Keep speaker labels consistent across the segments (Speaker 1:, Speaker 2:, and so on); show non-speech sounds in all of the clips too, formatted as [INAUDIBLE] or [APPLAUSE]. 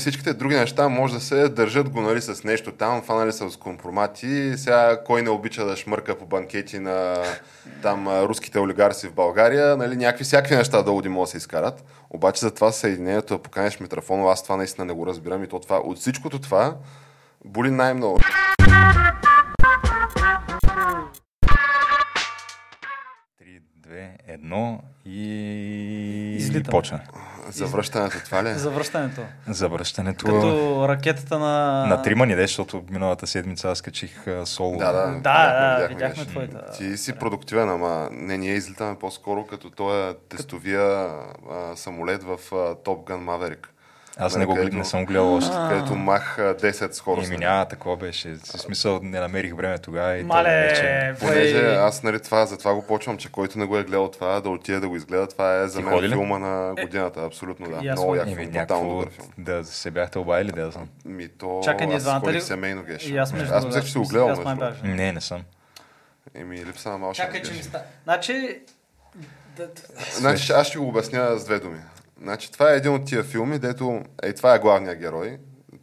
Speaker 1: Всичките други неща може да се държат го нали, с нещо там, фанали са с компромати. Сега кой не обича да шмърка по банкети на там руските олигарси в България, нали, някакви всякакви неща да могат да се изкарат. Обаче за това съединението да поканеш Митрофонов, аз това наистина не го разбирам и то това, от всичкото това боли най-много.
Speaker 2: Две, едно и...
Speaker 3: Излитаме.
Speaker 2: и почна.
Speaker 1: Завръщането това ли? е?
Speaker 3: Завръщането.
Speaker 2: Завръщането
Speaker 3: Като ракетата на...
Speaker 2: на трима ни, защото миналата седмица аз качих соло.
Speaker 1: Да, да.
Speaker 3: Да, да,
Speaker 1: видяхме,
Speaker 3: видяхме твоята.
Speaker 1: Ти си продуктивен, ама не, ние излитаме по-скоро като този тестовия а, самолет в а, Top Gun Maverick.
Speaker 2: Аз
Speaker 1: Нали,
Speaker 2: не, го,
Speaker 1: където-
Speaker 2: не съм гледал още.
Speaker 1: Където мах а, 10 скорост.
Speaker 2: Еми няма, такова беше. В смисъл не намерих време тогава и
Speaker 3: Мале,
Speaker 2: вече...
Speaker 1: Понеже аз нали, това, затова го почвам, че който не го е гледал това, да отиде да го изгледа, това е за мен филма на годината, абсолютно да. Много як филм, брутално
Speaker 2: някакво
Speaker 1: добър филм.
Speaker 2: да се бяхте обадили, да знам.
Speaker 1: Ми то,
Speaker 3: Чакай,
Speaker 1: аз ходих
Speaker 3: ли-
Speaker 1: семейно геш.
Speaker 3: И аз между
Speaker 1: аз мислех, че си го гледал.
Speaker 2: Не, не съм.
Speaker 1: Еми, липса на малко.
Speaker 3: Чакай, че ми ста... Значи...
Speaker 1: Значи, аз ще го обясня с две думи. Значи, това е един от тия филми, дето, ей, това е главният герой.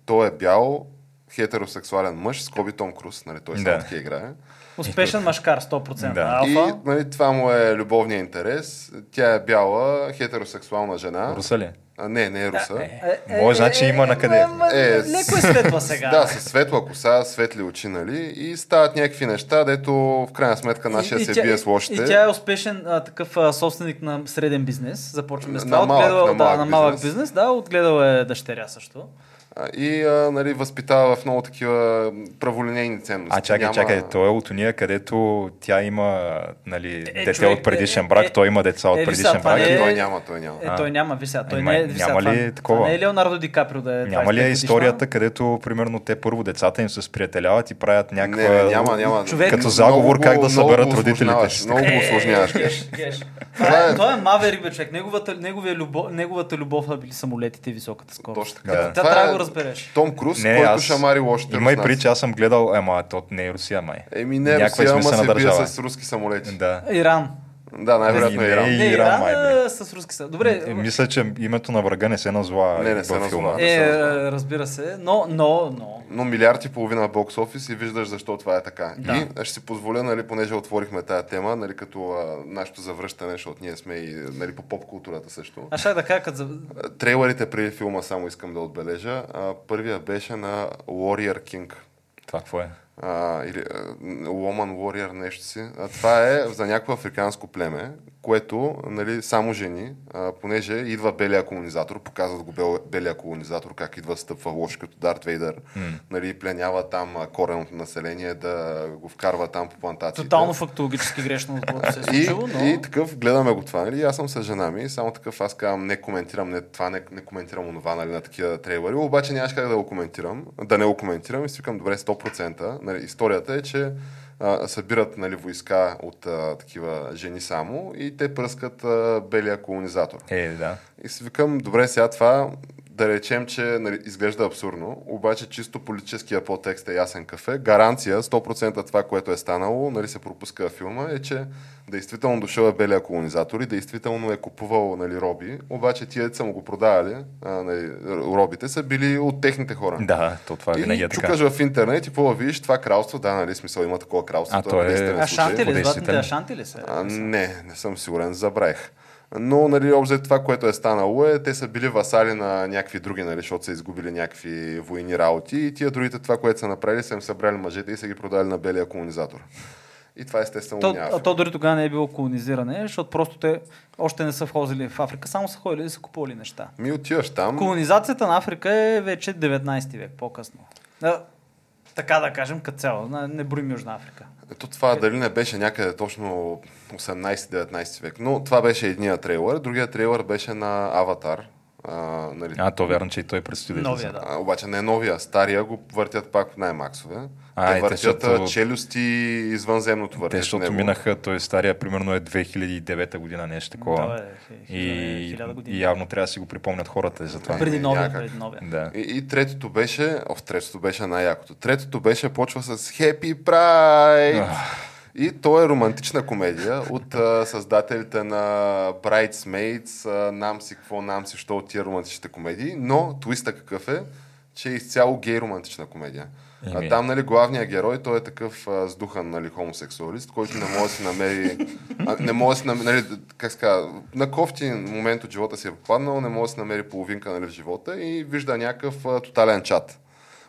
Speaker 1: Той е бял, хетеросексуален мъж, с Коби Том Круз, нали, той
Speaker 2: Да.
Speaker 1: само така играе.
Speaker 3: Успешен машкар, 100%.
Speaker 2: Да.
Speaker 1: И
Speaker 3: Алфа.
Speaker 1: нали, това му е любовният интерес. Тя е бяла, хетеросексуална жена.
Speaker 2: Руса ли?
Speaker 1: А, не, не е руса.
Speaker 3: Е, е,
Speaker 2: Може, значи
Speaker 3: е,
Speaker 2: има
Speaker 3: е,
Speaker 2: на къде.
Speaker 3: ма,
Speaker 1: Е,
Speaker 3: Леко е светла [LAUGHS] сега.
Speaker 1: Да, с светла коса, светли очи, нали? И стават някакви неща, дето в крайна сметка нашия
Speaker 3: И- и
Speaker 1: се
Speaker 3: тя-
Speaker 1: бие с лошите.
Speaker 3: И тя е успешен а, такъв а, собственик на среден бизнес. Започваме с
Speaker 1: На
Speaker 3: това.
Speaker 1: малък-
Speaker 3: Отгледал,
Speaker 1: на
Speaker 3: да,
Speaker 1: малък
Speaker 3: на малък
Speaker 1: бизнес.
Speaker 3: бизнес. Да, отгледал е дъщеря също.
Speaker 1: И а, нали, възпитава в много такива праволинейни ценности.
Speaker 2: А, чакай,
Speaker 1: Няма-
Speaker 2: чакай, той е от уния, където тя има нали,
Speaker 3: Е,
Speaker 2: дете
Speaker 3: човек,
Speaker 2: от предишен
Speaker 3: е,
Speaker 2: брак,
Speaker 3: е,
Speaker 2: той има деца от
Speaker 3: е,
Speaker 2: предишен
Speaker 3: това
Speaker 2: брак.
Speaker 3: е-
Speaker 1: Той няма, той няма.
Speaker 3: Е, той няма, вися. Той
Speaker 2: Ами,
Speaker 3: не е, вися,
Speaker 2: няма
Speaker 3: това,
Speaker 2: ли такова?
Speaker 3: Това не е Леонардо Ди Каприо да е
Speaker 2: Няма ли
Speaker 3: 25
Speaker 2: е историята, където примерно те първо децата им се сприятеляват и правят някаква...
Speaker 1: Не, не, няма, няма.
Speaker 3: Човек-
Speaker 2: Като
Speaker 1: Много
Speaker 2: заговор
Speaker 1: го-
Speaker 2: как да
Speaker 1: много
Speaker 2: съберат родителите си.
Speaker 1: Много го осложняваш,
Speaker 3: Е. Това е, той е маверик, бе, човек. Неговата, любов, са били самолетите и високата скорост.
Speaker 1: Точно така.
Speaker 3: Тя
Speaker 1: Това
Speaker 3: трябва
Speaker 1: е
Speaker 3: да го разбереш.
Speaker 1: Том Круз,
Speaker 2: Не,
Speaker 1: който
Speaker 2: аз-
Speaker 1: шамари лошите
Speaker 2: Има и при, че аз съм гледал, ема, то не е Русия, май.
Speaker 1: Еми не,
Speaker 2: Някаква
Speaker 1: Русия, ама се бие с руски самолети.
Speaker 2: Да.
Speaker 3: Иран.
Speaker 1: Да, най-вероятно е
Speaker 2: Не,
Speaker 1: Иран.
Speaker 2: не,
Speaker 3: Не,
Speaker 2: Иран,
Speaker 3: Иран,
Speaker 2: май, бе.
Speaker 3: е с руски са. Добре.
Speaker 2: Е, Мисля, че името на врага не се назва
Speaker 1: Не, не се
Speaker 2: във
Speaker 1: назва.
Speaker 2: филма.
Speaker 3: Е, разбира се. Но, но, но.
Speaker 1: Но милиард и половина бокс офис и виждаш защо това е така.
Speaker 3: Да.
Speaker 1: И ще си позволя, нали, понеже отворихме тая тема, нали, като а, нашето завръщане, защото ние сме и нали, по поп културата също.
Speaker 3: Аз ще да кажа, като...
Speaker 1: Трейлерите преди филма само искам да отбележа. А, първия беше на Warrior King.
Speaker 2: Това какво е?
Speaker 1: Или Woman Warrior, нещо си. А, това е за някакво африканско племе, което нали, само жени, а, понеже идва белия колонизатор, показват го бел, белия колонизатор, как идва стъпва лош като Дарт Вейдър, нали, пленява там а, кореното население, да го вкарва там по плантациите.
Speaker 3: Тотално фактологически грешно, се е
Speaker 1: И,
Speaker 3: случило, но...
Speaker 1: и такъв, гледаме го това, нали? Аз съм с жена ми, само такъв аз казвам, не коментирам не, това, не, не коментирам онова, нали, на такива трейлери, обаче нямаш как да го коментирам, да не го коментирам и си викам, добре, 100%. Нали, историята е, че а, събират нали, войска от а, такива жени само и те пръскат а, белия колонизатор.
Speaker 2: Е, да.
Speaker 1: И си викам, добре, сега това да речем, че нали, изглежда абсурдно, обаче чисто политическия подтекст е ясен кафе. Гаранция, 100% това, което е станало, нали, се пропуска във филма, е, че действително дошъл е белия колонизатор и действително е купувал нали, роби, обаче тия деца му го продавали, а, нали, робите са били от техните хора.
Speaker 2: Да, то това винаги
Speaker 1: и
Speaker 2: е така.
Speaker 1: чукаш в интернет и какво видиш това кралство, да, нали, смисъл има такова кралство.
Speaker 2: А, то е-
Speaker 1: единствен
Speaker 3: А шанти ли? Златните ашанти ли са?
Speaker 1: А, не, не съм сигурен, забравих. Но, нали, обзе това, което е станало е, те са били васали на някакви други, нали, защото са изгубили някакви войни работи и тия другите това, което са направили, са им събрали мъжете и са ги продали на белия колонизатор. И това естествено
Speaker 3: То,
Speaker 1: няма.
Speaker 3: а то дори тогава не е било колонизиране, защото просто те още не са входили в Африка, само са ходили и са купували неща.
Speaker 1: Ми отиваш там,
Speaker 3: Колонизацията на Африка е вече 19 век, по-късно. Да, така да кажем, като цяло. Не броим Южна Африка.
Speaker 1: Ето това дали не беше някъде точно 18-19 век, но това беше едния трейлър, другия трейлър беше на Аватар. А, нали,
Speaker 2: А, то вярно, че и той предстои да
Speaker 3: Новия,
Speaker 2: излезе.
Speaker 3: да.
Speaker 1: А, обаче не новия, стария го въртят пак в най-максове.
Speaker 2: А,
Speaker 1: те въртят
Speaker 2: защото-
Speaker 1: челюсти извънземното въртят.
Speaker 2: Те, защото
Speaker 1: него.
Speaker 2: минаха, той стария примерно е 2009 година, нещо такова.
Speaker 3: Да, бе, хи-
Speaker 2: и, и явно трябва да си го припомнят хората за това.
Speaker 3: Преди новия,
Speaker 1: някак.
Speaker 3: преди новия.
Speaker 2: Да.
Speaker 1: И, и третото беше, о, третото беше най-якото. Третото беше, почва с Happy Pride. И то е романтична комедия от а, създателите на Bridesmaids, а, нам си какво, нам си що от тия романтичните комедии, но твиста какъв е, че е изцяло гей романтична комедия. А там, нали, главният герой, той е такъв а, сдухан, нали, хомосексуалист, който не може да си намери, а, не може да си намери, нали, как ска, на кофти момент от живота си е попаднал, не може да си намери половинка, нали, в живота и вижда някакъв а, тотален чат.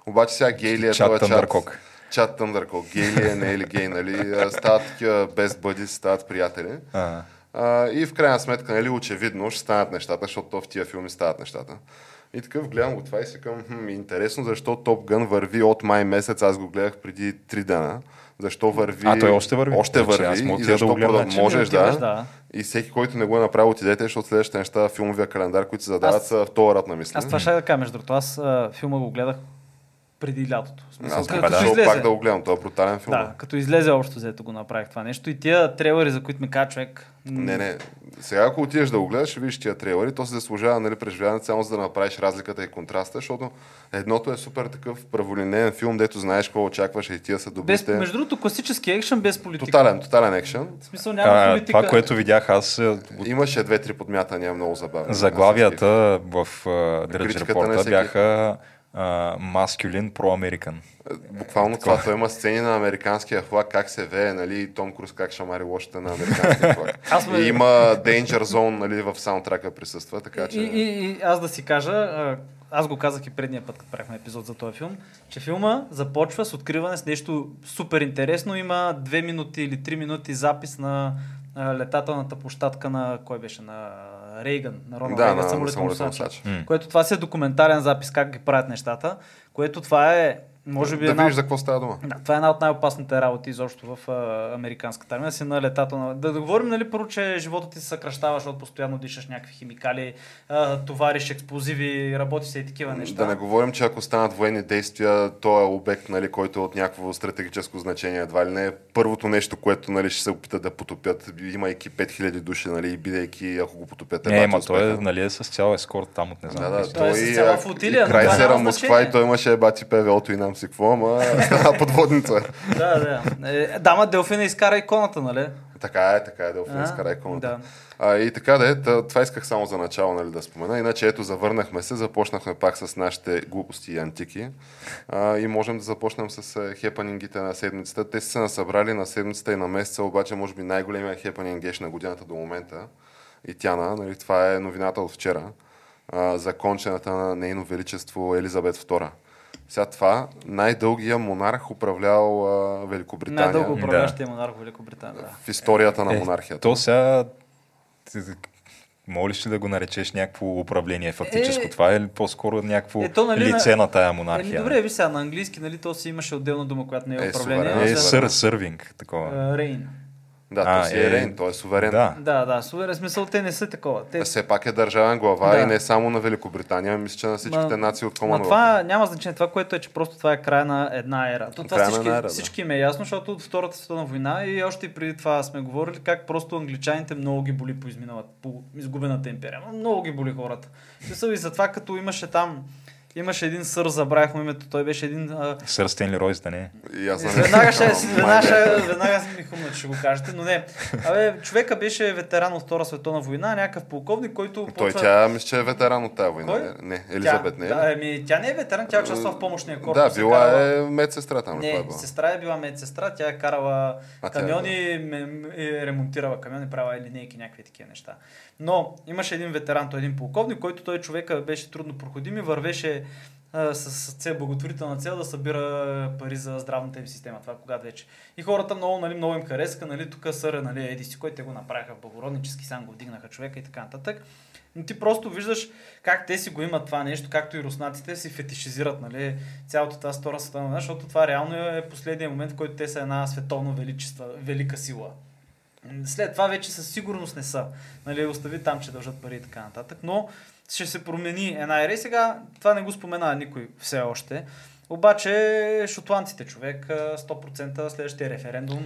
Speaker 1: Обаче сега гей ли е
Speaker 2: Чат
Speaker 1: този чат? Чат Thundercock. Гей ли е, не е ли гей, нали? Стават такива без бъди, стават приятели.
Speaker 2: А,
Speaker 1: А, и в крайна сметка, нали, очевидно ще станат нещата, защото то в тия филми стават нещата. И такъв гледам го това и си към, хм, интересно защо Топ Гън върви от май месец, аз го гледах преди 3 дена. Защо върви?
Speaker 2: А, той още върви?
Speaker 1: Още
Speaker 2: Значи,
Speaker 1: върви.
Speaker 2: аз
Speaker 1: и
Speaker 2: да
Speaker 1: защо
Speaker 2: го гледам,
Speaker 1: продъл-
Speaker 2: значи.
Speaker 1: можеш да.
Speaker 3: да.
Speaker 1: И всеки, който не го е направил, отидете, защото следващите неща в филмовия календар, които се задават,
Speaker 3: Аз-
Speaker 1: са втора на мисля.
Speaker 3: Аз това ще да кажа, между другото. Аз а, филма го гледах преди лятото. Смисъл,
Speaker 1: Аз
Speaker 3: като излезе.
Speaker 1: пак да го гледам. Това е брутален филм.
Speaker 3: Да, като излезе общо взето го направих това нещо. И тия трейлери, за които ми каза човек...
Speaker 1: Не, не. Сега, ако отидеш да го гледаш, ще видиш тия трейлери, то се заслужава нали, преживяването само за да направиш разликата и контраста, защото едното е супер такъв праволинеен филм, дето знаеш какво очакваш и тия са
Speaker 3: Без,
Speaker 1: добрите.
Speaker 3: между другото, класически екшен без политика.
Speaker 1: Тотален, тотален екшен.
Speaker 3: В смисъл няма
Speaker 2: а,
Speaker 3: политика.
Speaker 2: това, което видях аз, е,
Speaker 1: Имаше две-три подмятания, много забавно.
Speaker 2: заглавията в uh, Drudge бяха маскюлин про-американ.
Speaker 1: Буквално това, той има сцени на американския флаг, как се вее, нали, Том Круз как шамари лошата на американския флаг. [LAUGHS]
Speaker 3: Аз ме-
Speaker 1: И има Danger Zone, нали, в саундтрака присъства, така че...
Speaker 3: И, и, и аз да си кажа, аз го казах и предния път, като правихме епизод за този филм, че филма започва с откриване с нещо супер интересно. Има две минути или три минути запис на летателната площадка на, кой беше, на Рейган, на Роналд
Speaker 1: да,
Speaker 3: Рейган,
Speaker 1: на, на.
Speaker 3: Което това си е документален запис как ги правят нещата, което това е, може би,
Speaker 1: Да
Speaker 3: една,
Speaker 1: видиш за какво става дума.
Speaker 3: да, това е една от най-опасните работи изобщо в а, американската армия. Си на летателна... Да, да говорим, нали, първо, че живота ти се съкръщава, защото постоянно дишаш някакви химикали, а, товариш експлозиви, работи се и такива неща.
Speaker 1: Да не говорим, че ако станат военни действия, то е обект, нали, който е от някакво стратегическо значение. Едва ли не е първото нещо, което нали, ще се опитат да потопят, имайки 5000 души нали, и бидейки, ако го потопят.
Speaker 2: Не,
Speaker 1: едва
Speaker 2: ма той е, нали, е с цял ескорт там от не знам.
Speaker 1: Да, да,
Speaker 2: си.
Speaker 3: Той е
Speaker 1: той
Speaker 3: с
Speaker 1: и,
Speaker 3: цяла флотилия,
Speaker 1: Крайсера Москва и той имаше бати ПВО-то и нам си какво, ама подводница.
Speaker 3: Да, да. Е, дама Делфина изкара иконата, нали?
Speaker 1: Така е, така е, Делфин
Speaker 3: А,
Speaker 1: изкара иконата.
Speaker 3: да.
Speaker 1: А, и така да е, това исках само за начало нали, да спомена. Иначе ето завърнахме се, започнахме пак с нашите глупости и антики. А, и можем да започнем с е, хепанингите на седмицата. Те са се насъбрали на седмицата и на месеца, обаче може би най-големия хепанинг геш на годината до момента. И Тяна, нали, това е новината от вчера а, за кончената на нейно величество Елизабет II. Сега това най-дългия монарх управлял а, Великобритания
Speaker 3: Най-дълго
Speaker 2: Да.
Speaker 3: управляващия монарх в Великобритания. Да.
Speaker 1: в историята на
Speaker 2: Е,
Speaker 1: монархията.
Speaker 2: То сега... Молиш ли да го наречеш някакво управление фактическо?
Speaker 3: Е,
Speaker 2: това е ли по-скоро някакво
Speaker 3: е, то, нали,
Speaker 2: лице
Speaker 3: на-
Speaker 2: на тая монархия?
Speaker 3: добре, ви сега на английски, нали, то си имаше отделна дума, която не е
Speaker 1: Е,
Speaker 3: управление.
Speaker 1: суверен.
Speaker 2: Е, сър, сървинг, такова.
Speaker 3: а, Рейн.
Speaker 1: Да,
Speaker 2: А,
Speaker 1: то си е,
Speaker 2: е,
Speaker 1: рейн, той е суверен.
Speaker 2: Да.
Speaker 3: Да, да, суверен смисъл, те не са такова. Те...
Speaker 1: Все пак е държавен глава
Speaker 3: Да.
Speaker 1: и не само на Великобритания, мисля, че на всичките
Speaker 3: Ма-
Speaker 1: нации от
Speaker 3: Ма
Speaker 1: Commonwealth.
Speaker 3: това няма значение. Това, което е, че просто това е края на една ера. То, това
Speaker 1: Края на
Speaker 3: всички,
Speaker 1: ера, да.
Speaker 3: всички им е ясно, защото от Втората световна война и още и преди това сме говорили как просто англичаните много ги боли по изминалата, по изгубената империя. Много ги боли хората. Смисъл и затова, като имаше там Имаше един сър, забравях му името, той беше един... А...
Speaker 2: Сър Стенли Ройс, да не е.
Speaker 1: И аз съм-
Speaker 3: Веднага ще, [LAUGHS] веднага, ще, веднага ми хумна, че ще го кажете, но не. Абе, човека беше ветеран от Втора световна война, някакъв полковник, който
Speaker 1: Той
Speaker 3: почва...
Speaker 1: тя мисля, че е ветеран от тази война.
Speaker 3: Кой?
Speaker 1: Не, не, Елизабет
Speaker 3: тя,
Speaker 1: не е.
Speaker 3: Да, ами, тя не е ветеран, тя участва в помощния корпус.
Speaker 1: Да, била
Speaker 3: карала-
Speaker 1: е медсестра там. това е
Speaker 3: Не,
Speaker 1: била.
Speaker 3: сестра е била медсестра, тя е карала
Speaker 1: А, тя е
Speaker 3: камиони, ме, е ремонтирала камиони, правила линейки, някакви такива неща. Но имаше един ветеран, той е един полковник, който той човека беше трудно проходим и вървеше а, с, цел, благотворителна цел да събира пари за здравната им система. Това когато вече. И хората много, нали, много им харесаха, нали, тук съра, нали, еди си, който те го направиха в благороднически, сам го вдигнаха човека и така нататък. Но ти просто виждаш как те си го имат това нещо, както и руснаците си фетишизират, нали, цялата тази втора световна защото това реално е последния момент, в който те са една световно велика сила. След това вече със сигурност не са. Нали, остави там, че дължат пари и така нататък. Но ще се промени една ера и сега това не го спомена никой все още. Обаче шотландците човек а, 100% следващия референдум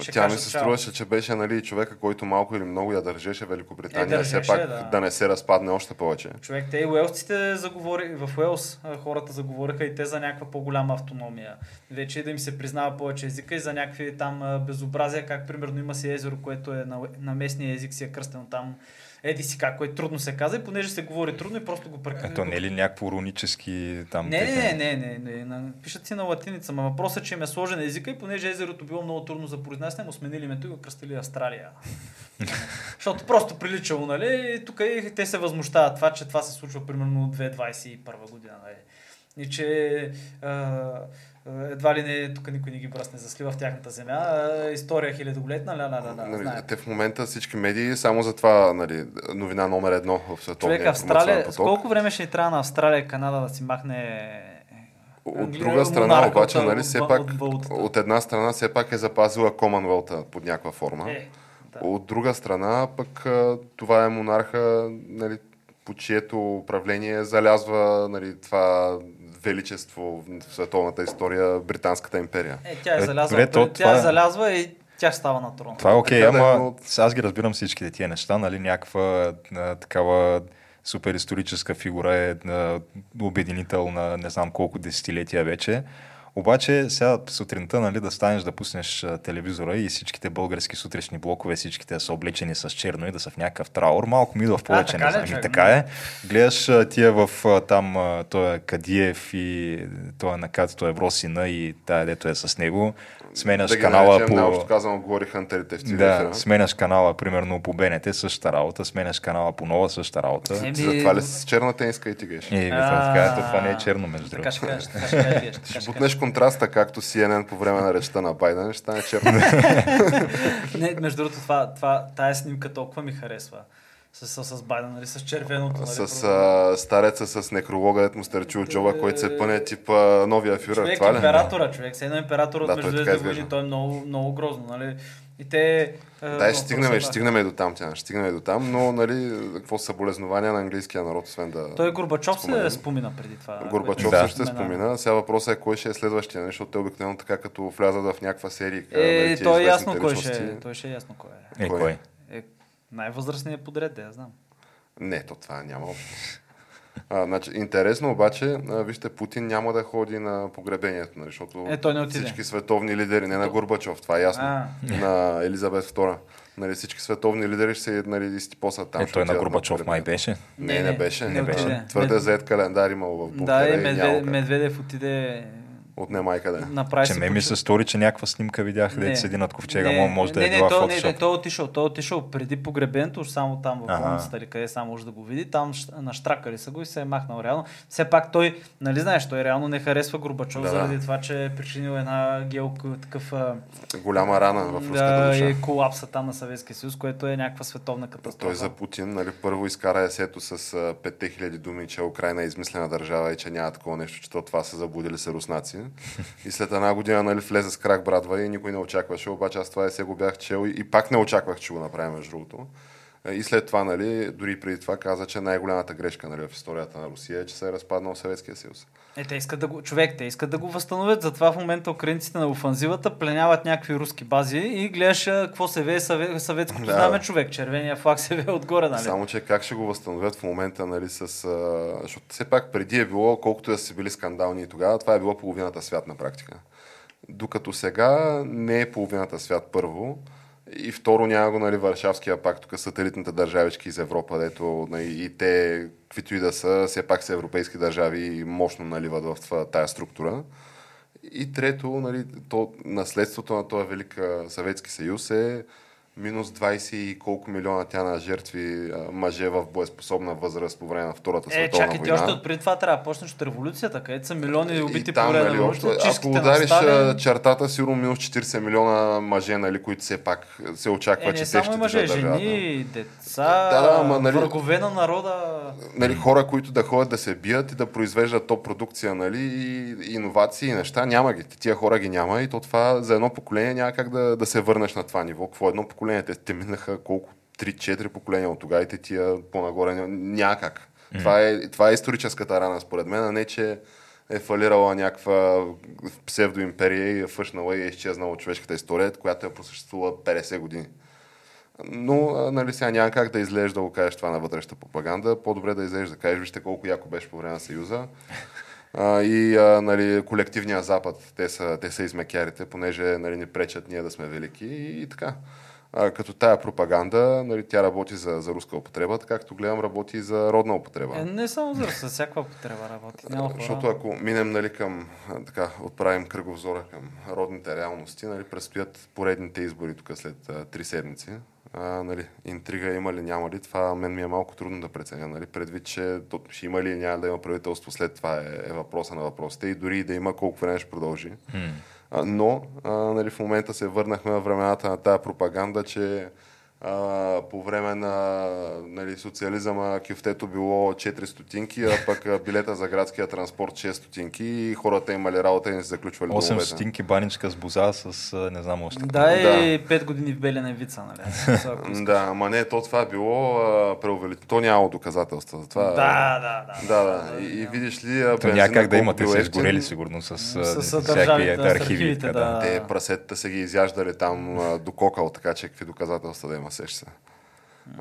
Speaker 3: ще
Speaker 1: Тя ми се
Speaker 3: чао.
Speaker 1: струваше, че беше нали, човека, който малко или много я държеше Великобритания,
Speaker 3: Е, държеше,
Speaker 1: все пак
Speaker 3: да.
Speaker 1: да. не се разпадне още повече.
Speaker 3: Човек, те и уелсците заговори, в Уелс хората заговориха и те за някаква по-голяма автономия. Вече да им се признава повече езика и за някакви там безобразия, как примерно има си езеро, което е на, на местния език си е кръстено там. Еди си как, което трудно се каза и понеже се говори трудно и просто го прекъсва.
Speaker 2: Ето не е ли някакво рунически там?
Speaker 3: Не, не, не, не, не, не, пишат си на латиница, но въпросът е, че им е сложен езика и понеже езерото било много трудно за произнасяне, му сменили името и го кръстили Австралия. [LAUGHS] Защото просто приличало, нали? И тук и те се възмущават това, че това се случва примерно 2021 година, нали? И че а, едва ли не, тук никой не ги бръсне за слива в тяхната земя. А, история хилядолетна, ля, ля, ля, ля,
Speaker 1: Нали, те в момента всички медии само за това нали, новина номер едно в световния
Speaker 3: Човек, Австралия,
Speaker 1: поток.
Speaker 3: колко време ще ни трябва на Австралия и Канада да си махне
Speaker 1: От друга страна, обаче,
Speaker 3: от-
Speaker 1: нали,
Speaker 3: от-
Speaker 1: все
Speaker 3: от
Speaker 1: пак,
Speaker 3: валутата.
Speaker 1: от една страна, все пак е запазила Commonwealth под някаква форма.
Speaker 3: Е, да.
Speaker 1: От друга страна, пък това е монарха, нали, по чието управление залязва нали, това величество в световната история, Британската империя.
Speaker 3: Е, тя е
Speaker 2: Е,
Speaker 3: залязва.
Speaker 2: добре, то
Speaker 3: тя е
Speaker 2: е-
Speaker 3: залязва и тя става на трона.
Speaker 2: Това е окей,
Speaker 1: да е,
Speaker 2: ама
Speaker 1: но-
Speaker 2: сега аз ги разбирам всичките тия неща, нали, някаква а, такава супер историческа фигура е а, обединител на не знам колко десетилетия вече. Обаче сега сутринта нали, да станеш да пуснеш а, телевизора и всичките български сутрешни блокове, всичките са облечени с черно и да са в някакъв траур, малко ми идва в повече.
Speaker 3: така
Speaker 2: не
Speaker 3: ли,
Speaker 2: знам. И
Speaker 3: човек?
Speaker 2: така е. Гледаш а, тия в а, там, а, той е Кадиев и той е на Катето Евросина и тая дето е с него. Сменяш
Speaker 1: да
Speaker 2: канала
Speaker 1: наречем,
Speaker 2: по...
Speaker 1: най-общо казано, говори хантерите в
Speaker 2: Да,
Speaker 1: телевизора.
Speaker 2: сменяш канала, примерно по БНТ, същата работа, сменяш канала по нова, същата работа.
Speaker 3: Еми,
Speaker 1: Затова ли с черна тениска и тигаш?
Speaker 2: Бе, това, така, това не е черно, между
Speaker 3: Така ще
Speaker 2: другото.
Speaker 3: кажеш, така ще кажеш. така ще
Speaker 1: Ще
Speaker 3: кажеш.
Speaker 1: бутнеш контраста, както CNN по време на речта на Байден, ще стане черно. [LAUGHS]
Speaker 3: Не, между другото, това, това, тая снимка толкова ми харесва. С, с, с Байден, нали, с червеното. Нали,
Speaker 1: с а, стареца с некролога, дето му стърчи от джоба, който се пъне типа новия фюрер.
Speaker 3: човек,
Speaker 1: Това ли?
Speaker 3: императора, човек. Все едно императора
Speaker 1: Да,
Speaker 3: от
Speaker 1: той така
Speaker 3: Междузвездните войни, той е много, много грозно, нали? И те...
Speaker 1: Да, ще стигнем, ще стигнем и до там, тя, ще стигнем и до там, но нали, какво са съболезнования на английския народ, освен да...
Speaker 3: Той Горбачов
Speaker 1: споменем.
Speaker 3: се спомина преди това.
Speaker 1: Горбачов
Speaker 2: Да.
Speaker 1: също се спомена. Сега въпросът е кой ще е следващия, нали, защото те обикновено така като влязат в някаква серия.
Speaker 3: Е, той е ясно кой ще е. Той ще е ясно кой е.
Speaker 2: Е,
Speaker 1: Кой?
Speaker 2: кой?
Speaker 3: Е най-възрастният подред, да я знам.
Speaker 1: Не, то това няма общо. А, значи, интересно обаче, а, вижте, Путин няма да ходи на погребението, нали, защото
Speaker 3: Е, той не отиде.
Speaker 1: всички световни лидери, не на Горбачов, това е ясно,
Speaker 3: А.
Speaker 1: на Елизабет II. Нали, всички световни лидери ще се нали, изтипосат там.
Speaker 2: Е, той на Горбачов май
Speaker 1: погребението.
Speaker 2: беше.
Speaker 1: Не, не, беше.
Speaker 3: не отиде.
Speaker 1: Твърде
Speaker 3: Мед-
Speaker 1: заед календар имал в бункера
Speaker 3: Да, и
Speaker 1: и
Speaker 3: Медведев. Медведев отиде
Speaker 1: От нема и къде.
Speaker 3: направи
Speaker 2: Че ме ми се стори, че някаква снимка видях,
Speaker 3: Не.
Speaker 2: дето седи над ковчега,
Speaker 3: Не,
Speaker 2: мо- може да
Speaker 3: не,
Speaker 2: е
Speaker 3: не,
Speaker 2: била
Speaker 3: то, не, не,
Speaker 2: фотошоп.
Speaker 3: той е отишъл, той е отишъл преди погребението, уж само там в болницата или къде само може да го види, там наштракали са го и се е махнал реално. Все пак той, нали знаеш, той реално не харесва Горбачов
Speaker 1: Да, да.
Speaker 3: заради това, че е причинил една геолко такъв
Speaker 1: Голяма рана в руската
Speaker 3: да,
Speaker 1: душа.
Speaker 3: и колапса там на Съветския съюз, което е някаква световна катастрофа.
Speaker 1: Той за Путин, нали, първо изкара есето с а, 5000 думи, че Украина е измислена държава и че няма такова нещо, че то това са заблудили се руснаци. И след една година нали, влезе с крак брадва и никой не очакваше, обаче аз това есе го бях чел и, и пак не очаквах, че го направим между другото. И след това, нали, дори преди това каза, че най-голямата грешка нали, в историята на Русия е, че се е разпаднал Съветския съюз.
Speaker 3: Е, те искат да го, човек, те искат да го възстановят, затова в момента украинците на офанзивата пленяват някакви руски бази и гледаш какво се вее съве, съветското
Speaker 1: Да.
Speaker 3: знаме човек, червения флаг се вее отгоре, нали?
Speaker 1: Само, че как ще го възстановят в момента, нали, с... Защото все пак преди е било, колкото да са били скандални и тогава, това е било половината свят на практика. Докато сега не е половината свят първо. И второ няма го, нали, Варшавския пак, тук сателитните държавички из Европа, дето нали, и те, каквито и да са, все пак са европейски държави и мощно наливат в тая структура. И трето, нали, то, наследството на този велик Съветски съюз е минус 20 и колко милиона тя на жертви мъже в боеспособна възраст по време на Втората
Speaker 3: Е,
Speaker 1: световна
Speaker 3: чакай,
Speaker 1: война.
Speaker 3: още от преди това трябва да почнеш от революцията, където са милиони убити по време
Speaker 1: нали,
Speaker 3: на
Speaker 1: общо, ако удариш а,
Speaker 3: Сталин.
Speaker 1: чертата, сигурно минус 40 милиона мъже, нали, които все пак се очаква,
Speaker 3: Е,
Speaker 1: че те ще
Speaker 3: мъже,
Speaker 1: държавата.
Speaker 3: жени, деца,
Speaker 1: Да, да, ама, нали-
Speaker 3: врагове на народа.
Speaker 1: нали, хора, които да ходят да се бият и да произвеждат топ продукция, нали, и иновации и неща, няма ги. Тия хора ги няма и то това за едно поколение няма как да, да се върнеш на това ниво. Какво едно поколение? Те, те минаха колко? 3-4 поколения от тогава и те тия по-нагоре няма, няма как. Това, е, това е историческата рана, според мен, а не че е фалирала някаква псевдоимперия и е фъшнала и е изчезнала от човешката история, която е просъществувала 50 години. Но, нали, сега няма как да излезеш да кажеш това на вътрешната пропаганда. По-добре да излезеш да кажеш, вижте колко яко беше по време на Съюза. А, и а, нали, колективния Запад, те са, те са измекярите, понеже нали, ни пречат ние да сме велики и, и така. А, като тая пропаганда, нали, тя работи за, за руска употреба, така както гледам, работи и за родна употреба.
Speaker 3: Е, не само за за всякаква употреба работи. Няма хора.
Speaker 1: Защото ако минем нали, към, така, отправим кръговзора към родните реалности, нали, предстоят поредните избори тук след а, три седмици. А, нали, интрига има ли, няма ли, това мен ми е малко трудно да преценя, нали, предвид, че ще има ли няма да има правителство след това е, е въпроса на въпросите и дори и да има колко време ще продължи. А, но нали, в момента се върнахме на времената на тази пропаганда, че а, по време на нали, социализъма кюфтето било 4 стотинки, а пък билета за градския транспорт 6 стотинки и хората имали работа и не се заключвали
Speaker 2: 8
Speaker 1: домовете.
Speaker 2: стотинки баничка с боза с не знам още.
Speaker 3: Да, и 5 години в Белена вица, нали? [LAUGHS]
Speaker 1: Да, ама не, то това е било преувеличено. То нямало доказателства за това.
Speaker 3: Да, да, да.
Speaker 1: Да, да. И, и видиш ли,
Speaker 2: То няма как да имате, се изгорели сигурно с,
Speaker 3: С- с
Speaker 2: всякакви
Speaker 3: архивите, да.
Speaker 1: Те прасетата са ги изяждали там до кокъл, така че какви доказателства да има, сеш се.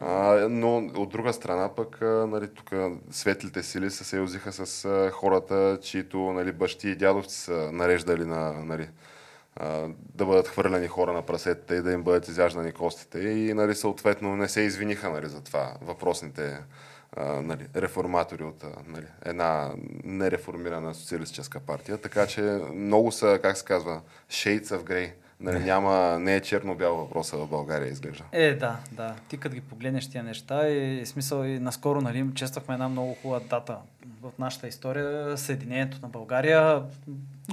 Speaker 1: А, но от друга страна пък, нали, тук светлите сили се съюзиха с хората, чието нали, бащи и дядовци са нареждали на, нали, да бъдат хвърляни хора на прасетата и да им бъдат изяждани костите. И нали, съответно не се извиниха нали, за това въпросните нали, реформатори от нали, една нереформирана социалистическа партия. Така че много са, как се казва, shades of grey. Нали, няма, не е черно-бял въпроса в България, изглежда.
Speaker 3: Е, да, да. Ти като ги погледнеш тия неща и смисъл и наскоро, нали, чествахме една много хубава дата в нашата история, Съединението на България.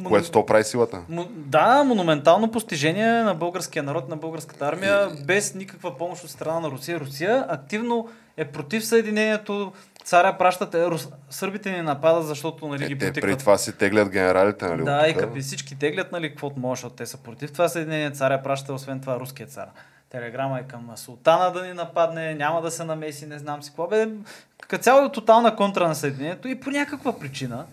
Speaker 1: Което то прави силата.
Speaker 3: Му- Да, монументално постижение на българския народ, на българската армия, без никаква помощ от страна на Русия. Русия активно е против Съединението. Царя пращат, е, рус... сърбите ни нападат, защото нали,
Speaker 1: Е,
Speaker 3: ги
Speaker 1: те преди
Speaker 3: потикват.
Speaker 1: това си теглят генералите, нали?
Speaker 3: Да, и като всички теглят, нали, каквото може, защото те са против това съединение. Царя праща, освен това, руския цар. Телеграма е към султана да ни нападне, няма да се намеси, не знам си какво. Бе, като цяло е тотална контра на съединението и по някаква причина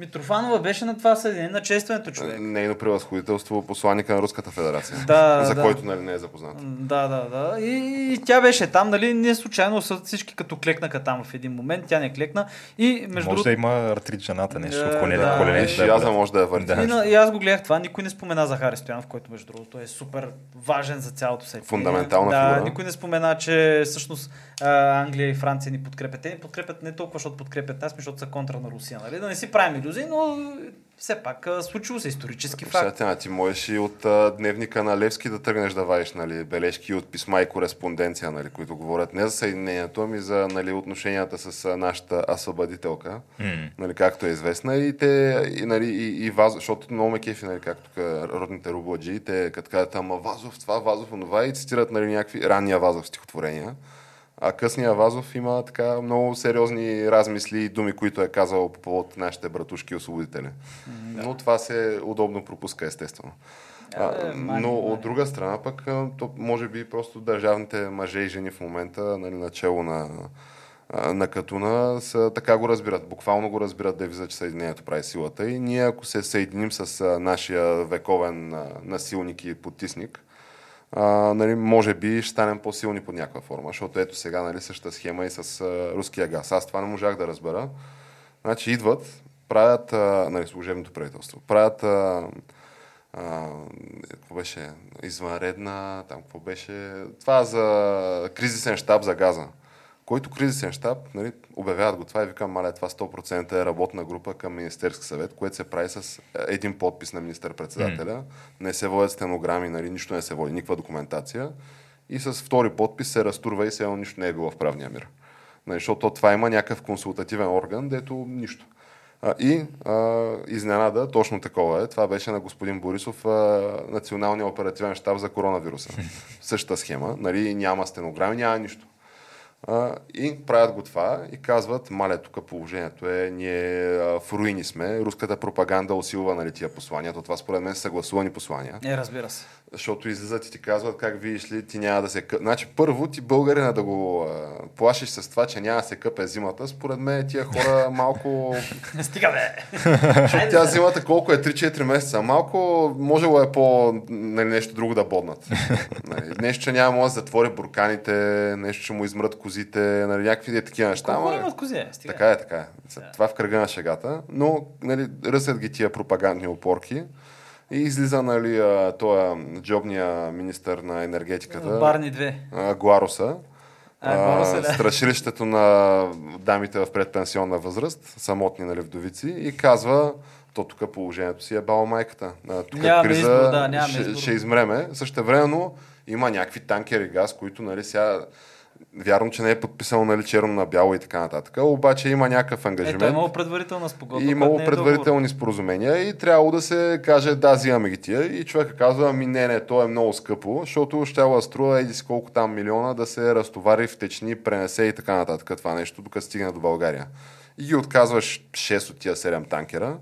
Speaker 3: Митрофанова беше на това съединение, на честването човек.
Speaker 1: Нейно превъзходителство посланника на Руската федерация.
Speaker 3: Да,
Speaker 1: за
Speaker 3: да.
Speaker 1: който нали, не е запознат.
Speaker 3: Да, да, да. И, и тя беше там, нали, не случайно са всички като клекнаха там в един момент, тя не клекна. И между
Speaker 2: Може да има артрит жената, нещо
Speaker 3: Да,
Speaker 2: от колене,
Speaker 3: да.
Speaker 2: колене.
Speaker 1: И аз да може да я върти.
Speaker 2: Да.
Speaker 3: И, на, и аз го гледах това, никой не спомена Захари Стоянов, който между другото е супер важен за цялото се.
Speaker 1: Фундаментална
Speaker 3: да,
Speaker 1: фигура.
Speaker 3: никой не спомена, че всъщност Англия и Франция ни подкрепят. Те ни подкрепят не толкова, защото подкрепят нас, защото са контра на Русия. Нали? Да не си правим иллюзии, но все пак случило се исторически
Speaker 1: Сега
Speaker 3: факт.
Speaker 1: тя, ти можеш и от а, дневника на Левски да тръгнеш да вадиш нали, бележки от писма и кореспонденция, нали, които говорят не за съединението, ами за нали, отношенията с а, нашата освободителка,
Speaker 2: М.
Speaker 1: нали, както е известна. И те, и, нали, и, и Вазов, защото много ме кефи, нали, както тук родните рубладжи, те като кажат, ама Вазов това, Вазов онова и цитират нали, някакви ранния Вазов стихотворения. А късния Вазов има така много сериозни размисли и думи, които е казал по повод нашите братушки освободители. Но това се удобно пропуска, естествено. А,
Speaker 3: Абе, мани,
Speaker 1: но от друга страна пък, а, то може би просто държавните мъже и жени в момента, нали, начало на, а, на Катуна, са, така го разбират. Буквално го разбират девиза, че Съединението прави силата. И ние, ако се съединим с а, нашия вековен а, насилник и потисник, а, нали, може би ще станем по-силни под някаква форма, защото ето сега нали, същата схема и с а, руския газ. Аз това не можах да разбера. Значи идват, правят, а, нали, служебното правителство, правят а, а, какво беше, извънредна, там какво беше, това за кризисен щаб за газа. Който кризисен щаб, нали, обявяват го това и викам, маля, това 100% е работна група към Министерски съвет, което се прави с един подпис на министър-председателя. Не се водят стенограми, нали, нищо не се води, никаква документация. И с втори подпис се разтурва и се едно нищо не е било в правния мир. Нали, защото това има някакъв консултативен орган, дето нищо. А, и а, изненада, точно такова е, това беше на господин Борисов, а, националния оперативен щаб за коронавируса. [LAUGHS] Същата схема, нали, няма стенограми, няма нищо. И правят го това и казват, мале, тук положението е, ние в руини сме, руската пропаганда усилва нали, тия послания, то това според мен са съгласувани послания.
Speaker 3: Е, разбира се.
Speaker 1: Защото излизат и ти казват как видиш ли, ти няма да се къп... Значи първо ти българина да го а, плашиш с това, че няма да се къпе зимата, според мен тия хора [LAUGHS] малко...
Speaker 3: Стига бе!
Speaker 1: Защото тя зимата колко е 3-4 месеца, малко можело е по нали, нещо друго да боднат. Нали, нещо, че няма да затвори бурканите, нещо, че му измрат козите, нали, някакви е такива неща.
Speaker 3: Колко имат кози? е? Стига.
Speaker 1: така е, така е. Това в кръга на шегата. Но нали, ръсят ги тия пропагандни опорки. И излиза нали, а, тоя джобния министър на енергетиката,
Speaker 3: Барни 2.
Speaker 1: а, Глароса,
Speaker 3: А,
Speaker 1: страшилището на дамите в предпенсионна възраст, самотни нали, вдовици, и казва, то тук положението си е баба майката. Тук
Speaker 3: Нямаме
Speaker 1: криза
Speaker 3: избор, да,
Speaker 1: ще,
Speaker 3: избор.
Speaker 1: ще измреме. Същевременно има някакви танкери газ, които нали, сега Вярно, че не е подписано нали, черно на бяло и така нататък, обаче има някакъв ангажимент.
Speaker 3: Ето, е имало предварителна спогодба.
Speaker 1: И имало
Speaker 3: е
Speaker 1: предварителни споразумения и трябвало да се каже да, взимаме ги тия. И човека казва, ами не, не, то е много скъпо, защото ще да струва еди си колко там милиона да се разтовари в течни, пренесе и така нататък това нещо, докато стигне до България. И ги отказваш 6 от тия 7 танкера.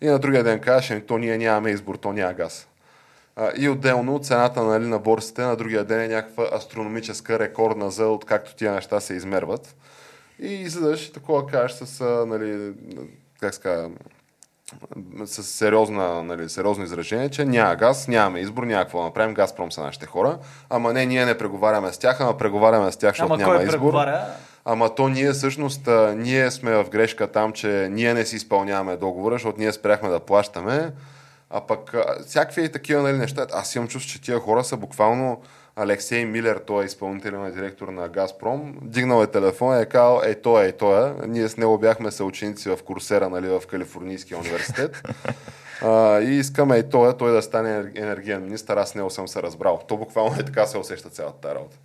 Speaker 1: И на другия ден казваш, ами то ние нямаме избор, то няма газ. А, и отделно цената нали, на борсите на другия ден е някаква астрономическа, рекордна за откакто тия неща се измерват. И излизаш такова кажеш с, нали, как ска, с сериозна, нали, сериозно изражение, че няма газ, нямаме избор, няма какво да направим, Газпром са нашите хора. Ама не, ние не преговаряме с тях, ама преговаряме с тях, защото
Speaker 3: Ама
Speaker 1: няма избор.
Speaker 3: преговаря?
Speaker 1: Ама то ние всъщност, ние сме в грешка там, че ние не си изпълняваме договора, защото ние спряхме да плащаме. А пък всякакви и такива нали, неща. Аз имам чувство, че тия хора са буквално Алексей Милер, той е изпълнителен директор на Газпром, дигнал е телефон и е казал, ей той, ей той. Ние с него бяхме съученици в Курсера, нали, в Калифорнийския университет. А, и искаме и той, той да стане енер- енергиен министър, аз с него съм се разбрал. То буквално е така се усеща цялата тази работа.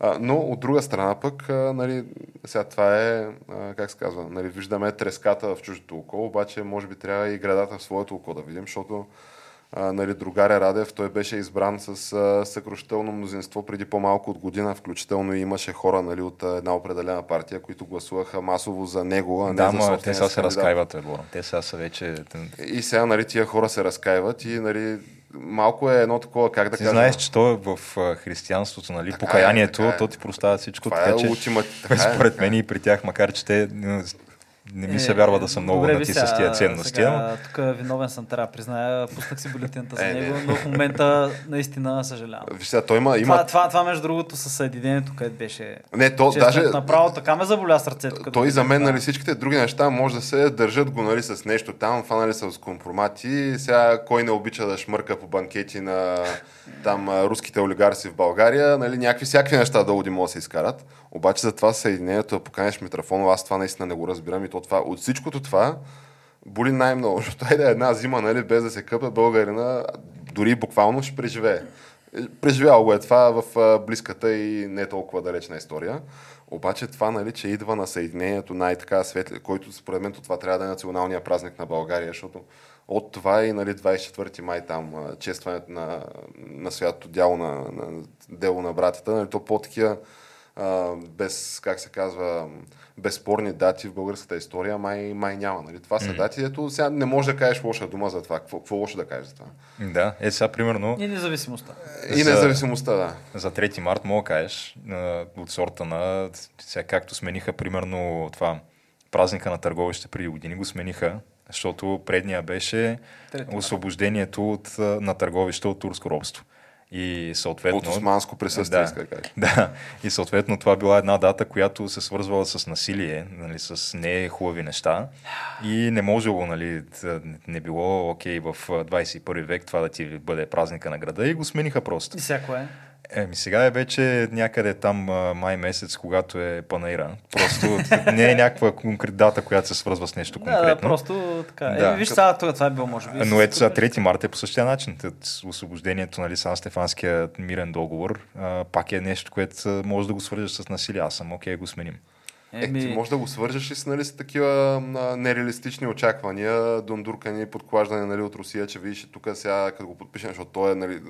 Speaker 1: А, но от друга страна пък, а, нали, сега това е, а, как се казва, нали, виждаме треската в чуждото око, обаче може би трябва и градата в своето око да видим, защото а, нали, другаря Радев, той беше избран с а, съкрушително мнозинство преди по-малко от година, включително и имаше хора нали, от а, една определена партия, които гласуваха масово за него, а не
Speaker 2: Да,
Speaker 1: за
Speaker 2: ма те сега се разкаиват, Борам. Те сега са вече...
Speaker 1: И сега нали, тия хора се разкаиват и нали, малко е едно такова, как да кажа...
Speaker 2: знаеш, че то е в християнството, нали,
Speaker 1: Така е,
Speaker 2: покаянието,
Speaker 1: така е.
Speaker 2: то ти прощава всичко,
Speaker 1: Това
Speaker 2: така
Speaker 1: е
Speaker 2: че
Speaker 1: ултимат... [LAUGHS] така е,
Speaker 2: според
Speaker 1: е.
Speaker 2: мен и при тях, макар че те не ми
Speaker 3: Е,
Speaker 2: се вярва да съм много
Speaker 3: добре,
Speaker 2: на ти
Speaker 3: сега,
Speaker 2: с тия ценности.
Speaker 3: Сега, тук виновен съм, трябва да призная. Пуснах си бюлетината за
Speaker 1: Е, не.
Speaker 3: него, но в момента наистина съжалявам.
Speaker 1: Виж сега, той има... има...
Speaker 3: Това, това, това, между другото, със съединението, където беше.
Speaker 1: Не, то
Speaker 3: честно,
Speaker 1: даже...
Speaker 3: Направо така ме заболя сърцето. като
Speaker 1: Той за мен, нали, всичките други неща може да се държат го нали, с нещо там, фанали са с компромати. Сега кой не обича да шмърка по банкети на там руските олигарси в България, нали, някакви всякакви неща могат да се изкарат. Обаче за това съединението да поканеш Митрофонов, аз това наистина не го разбирам и то това, от всичкото това боли най-много, [LAUGHS] защото айде една зима, нали, без да се къпе българина, дори буквално ще преживее. Преживял го е това в близката и не толкова далечна история. Обаче това, нали, че идва на съединението най-така светли, който според мен това трябва да е националния празник на България, защото от това и нали, 24 май там честването на, на святото дяло на, на дело на братята, нали, то по-такива без, как се казва, безспорни дати в българската история май, май няма. Нали? Това са дати, ето сега не можеш да кажеш лоша дума за това. Какво, какво лошо да кажеш за това?
Speaker 2: Да, е сега примерно
Speaker 3: И независимостта.
Speaker 1: И
Speaker 2: За-
Speaker 1: независимостта, да.
Speaker 2: за 3 март мога да кажеш от сорта на сега както смениха примерно това празника на търговище преди години го смениха, защото предния беше освобождението от, на търговище от турско робство. И съответно...
Speaker 1: От османско присъствие,
Speaker 2: да,
Speaker 1: иска да
Speaker 2: и съответно това била една дата, която се свързвала с насилие, нали, с не хубави неща. И не можело, нали, не било окей в а, 21 век това да ти бъде празника на града. И го смениха просто.
Speaker 3: И всяко е.
Speaker 2: Еми сега е вече някъде там а, май месец, когато е панаира. Просто не е някаква конкрет дата, която се свързва с нещо
Speaker 3: Да,
Speaker 2: конкретно.
Speaker 3: да, просто така.
Speaker 2: Да.
Speaker 3: Е, виж сега, това, това е било, може би.
Speaker 2: Но
Speaker 3: с-
Speaker 2: ето сега 3 марта е по същия начин. Тът освобождението, нали, Сан Стефанския мирен договор, а, пак е нещо, което може да го свържеш с насилие. Аз съм окей, го сменим.
Speaker 1: Е, ти може да го свържеш и с, нали, с такива а, нереалистични очаквания, дундуркани, подклаждане нали, от Русия, че видиш тук сега, като го подпишем, защото той е нали,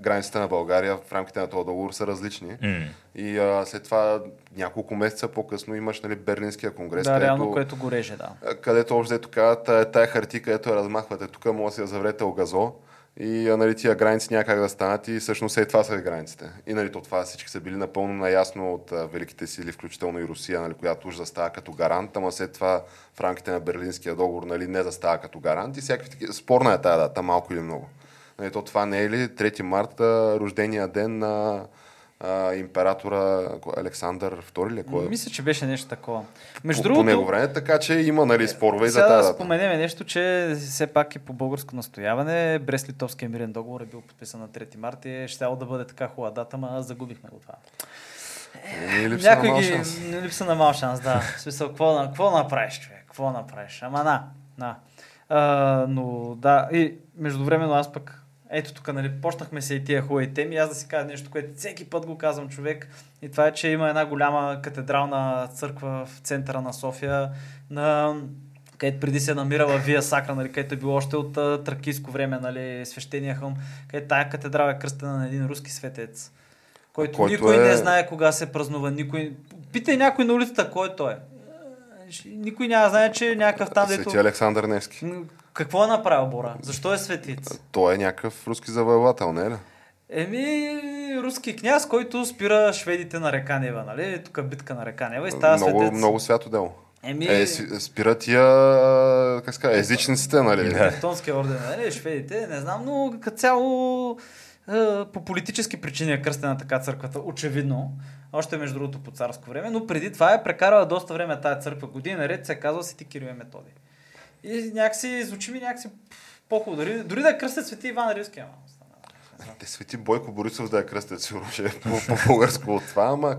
Speaker 1: границите на България в рамките на този договор са различни.
Speaker 2: М.
Speaker 1: И а, след това няколко месеца по-късно имаш нали, Берлинския конгрес,
Speaker 3: Да,
Speaker 1: където,
Speaker 3: реално, което го реже, да.
Speaker 1: където още дето казват, тая, тая хартия, където я размахвате, тук може да си я заврете огазо. И нали, тия граници няма как да станат и всъщност е това са границите. И нали, то това всички са били напълно наясно от а, великите сили, включително и Русия, нали, която уж застава като гарант, ама след това в рамките на Берлинския договор нали, не застава като гарант и всякакви такива. Спорна е тази дата, малко или много. Нали, то това не е ли 3 марта, рождения ден на а, императора Александър II ли? е? Кой? е?
Speaker 3: Мисля, че беше нещо такова. Между
Speaker 1: по,
Speaker 3: другото,
Speaker 1: по него време, така че има нали, спорове и за тази
Speaker 3: да споменем нещо, че все пак и по българско настояване Брест-Литовския мирен договор е бил подписан на 3 марта и е щяло да бъде така хубава дата, ама загубихме го това.
Speaker 1: Ни липса на
Speaker 3: Някой
Speaker 1: мал
Speaker 3: ги...
Speaker 1: шанс.
Speaker 3: Липса на мал шанс, да. В смисъл, какво, на- какво направиш, човек? Какво направиш? Ама на, на. А, но да, и междувременно аз пък ето тук, нали, почнахме се и тия хубави теми. Аз да си кажа нещо, което всеки път го казвам човек. И това е, че има една голяма катедрална църква в центъра на София, на където преди се е намирала Вия Сакра, нали, където е било още от а, тракийско време, нали, свещения хълм, където тая катедрала е кръстена на един руски светец, който,
Speaker 1: Който
Speaker 3: никой
Speaker 1: е-
Speaker 3: не знае кога се празнува. Никой... Питай някой на улицата кой е той. Е, Никой няма знае, че е някакъв там, дето...
Speaker 1: Свети Александър Невски.
Speaker 3: Какво е направил Бора? Защо е светиц?
Speaker 1: Той е някакъв руски завоевател, не е ли?
Speaker 3: Еми, руски княз, който спира шведите на река Нева, нали? Тук битка на река Нева и става
Speaker 1: много,
Speaker 3: светец.
Speaker 1: много свято дело.
Speaker 3: Еми,
Speaker 1: Е, спират тия, как ска, езичниците, нали?
Speaker 2: Да.
Speaker 3: Тевтонския орден, нали? Шведите, не знам, но като цяло е, по политически причини е кръстена така църквата, очевидно. Още между другото по царско време, но преди това е прекарала доста време тази църква. Години наред се е казва Свети Кирил и Методи. И някакси звучи ми някакси по-хубаво. Дори, дори да е кръстят Свети Иван Рилски, ама.
Speaker 1: Те свети Бойко Борисов да я кръстят, сигурно ще е по- по-българско от това, ама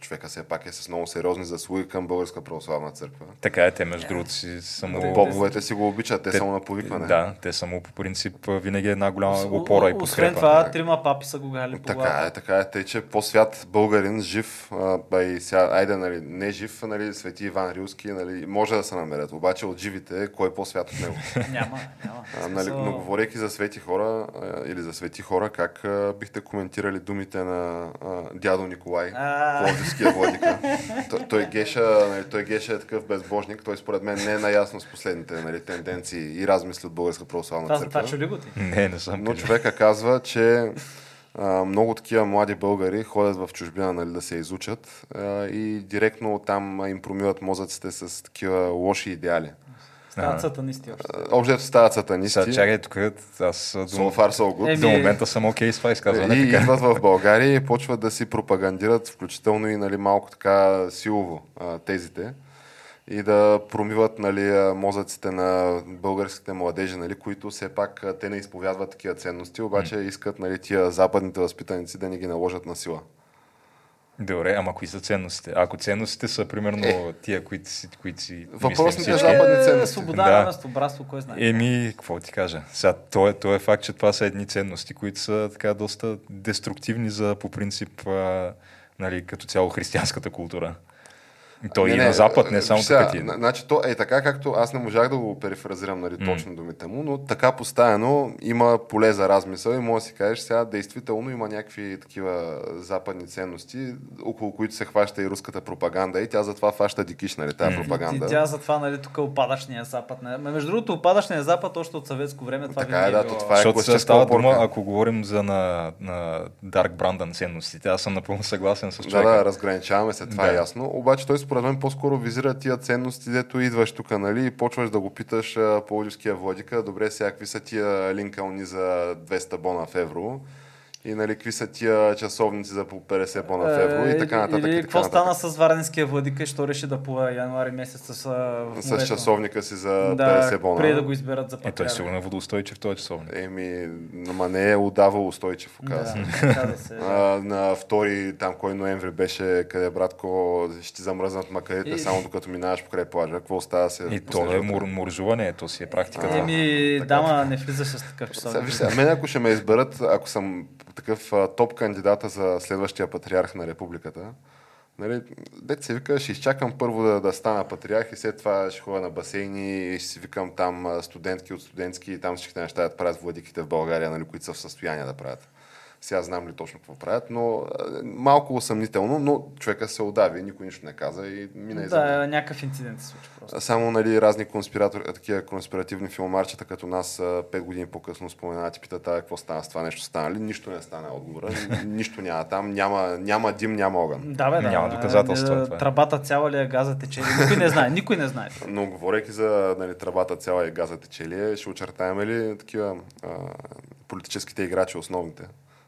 Speaker 1: човека все пак е с много сериозни заслуги към Българска православна църква.
Speaker 2: Така е, те между другото си само...
Speaker 1: Поповете си го обичат, те,
Speaker 2: Те-
Speaker 1: само на повикване.
Speaker 2: Да, те само по принцип винаги е една голяма опора и
Speaker 3: Освен
Speaker 2: подкрепа.
Speaker 3: това, трима папи са го гали по
Speaker 1: Така е, така е. Тъй, че по-свят българин, жив, а, и сега, айде, нали, не жив, нали, свети Иван Рилски, нали, може да се намерят. Обаче от живите, кой е по-свят от него? [LAUGHS]
Speaker 3: Няма, няма.
Speaker 1: А, нали, но говорейки за свети хора а, или за свети хора, как а, бихте коментирали думите на а, дядо Николай,
Speaker 3: А.
Speaker 1: Пловдивския владика? [LAUGHS] той, той, геша, нали, той геша е такъв безбожник, той според мен не е наясно с последните нали, тенденции и размисли от Българска православна
Speaker 3: Това,
Speaker 1: църква.
Speaker 3: това чули го ти?
Speaker 2: Не, не съм
Speaker 1: Но човека казва, че а, много такива млади българи ходят в чужбина нали, да се изучат а, и директно там им промиват мозъците с такива лоши идеали.
Speaker 3: Стават сатанисти още.
Speaker 1: Общо ето стават сатанисти.
Speaker 2: Сега чакай тук, аз до,
Speaker 1: So far, so good.
Speaker 3: Еми,
Speaker 2: до момента съм окей с това изказване.
Speaker 1: И
Speaker 2: така.
Speaker 1: идват в България и почват да си пропагандират, включително и нали, малко така силово тезите и да промиват нали, мозъците на българските младежи, нали, които все пак те не изповядват такива ценности, обаче искат нали, тия западните възпитаници да ни ги наложат на сила.
Speaker 2: Добре, ама кои са ценностите? Ако ценностите са примерно
Speaker 1: Е.
Speaker 2: тия, които си, които си
Speaker 1: Въпросните западни ценности.
Speaker 3: Е, Свобода,
Speaker 2: Да.
Speaker 3: равенство, братство, кой знае.
Speaker 2: Еми, какво ти кажа? Сега, то е, то е факт, че това са едни ценности, които са така доста деструктивни за по принцип а, нали, като цяло християнската култура. И То и на Запад, не само
Speaker 1: сега,
Speaker 2: така ти.
Speaker 1: на- Значи, то е така, както аз не можах да го перифразирам нали, точно думите му, но така поставено има поле за размисъл и може да си кажеш сега, действително има някакви такива западни ценности, около които се хваща и руската пропаганда и тя затова фаща дикиш, нали, тази
Speaker 2: М.
Speaker 1: пропаганда.
Speaker 3: И тя затова, нали, тук е опадъчния запад. Не? Ма, Между другото, опадъчния запад още от съветско време това
Speaker 1: Така е,
Speaker 3: винаги
Speaker 1: да,
Speaker 3: било-
Speaker 1: то това е
Speaker 2: Защото
Speaker 1: класическа
Speaker 2: става дума, ако говорим за на, на Dark Brandon ценностите, аз съм напълно съгласен с
Speaker 1: Да,
Speaker 2: човека.
Speaker 1: да, разграничаваме се, това
Speaker 2: Да.
Speaker 1: е ясно. Обаче той според мен по-скоро визира тия ценности, дето идваш тук, нали, и почваш да го питаш а, Пловдивския владика, добре, сега какви са тия линкълни за 200 бона в евро и нали, какви са тия часовници за по 50 бона в евро и така нататък.
Speaker 3: Е, Или
Speaker 1: и така
Speaker 3: какво
Speaker 1: нататък.
Speaker 3: стана с Варненския владика, що реши да плува януари месец с,
Speaker 1: С
Speaker 3: морето?
Speaker 1: часовника си за
Speaker 3: да,
Speaker 1: 50 бона.
Speaker 3: преди да го изберат за
Speaker 2: Е, той
Speaker 3: патриарх.
Speaker 2: сигурно е водоустойчив този часовник.
Speaker 1: Еми, ама не е отдавал устойчив, оказа.
Speaker 3: Да, се... [LAUGHS]
Speaker 1: А, на втори, там кой ноември беше, къде братко, ще ти замръзнат макарите,
Speaker 3: И-
Speaker 1: само докато минаваш покрай плажа. Какво остава се?
Speaker 2: И то е мур, муржуване, то си е практиката.
Speaker 3: Еми, дама, не влизаш с такъв часовник.
Speaker 1: виж мен ако ще ме изберат, ако съм такъв топ кандидата за следващия патриарх на републиката, Нали, дете се вика, ще изчакам първо да, да стана патриарх и след това ще ходя на басейни и ще си викам там студентки от студентски и там всичките неща да правят владиките в България, нали, които са в състояние да правят. Сега знам ли точно какво правят, но малко усъмнително, но човека се удави, никой нищо не каза и мина и за
Speaker 3: Да, някакъв инцидент се случи просто.
Speaker 1: само нали, разни конспиратори, такива конспиративни филмарчета, като нас а, пет години по-късно споменават и питат, какво стана с това нещо стана ли? Нищо не стана отговора. Ни- [LAUGHS] Нищо няма там, няма, няма дим, няма огън.
Speaker 3: Да, бе, да.
Speaker 2: Няма доказателства, това е.
Speaker 3: Тръбата цяла ли е, газа тече ли? Никой не знае, никой не знае. [LAUGHS]
Speaker 1: Но говорейки за нали, тръбата цяла и газа течелие, ще очертаем ли такива а, политическите играчи основните?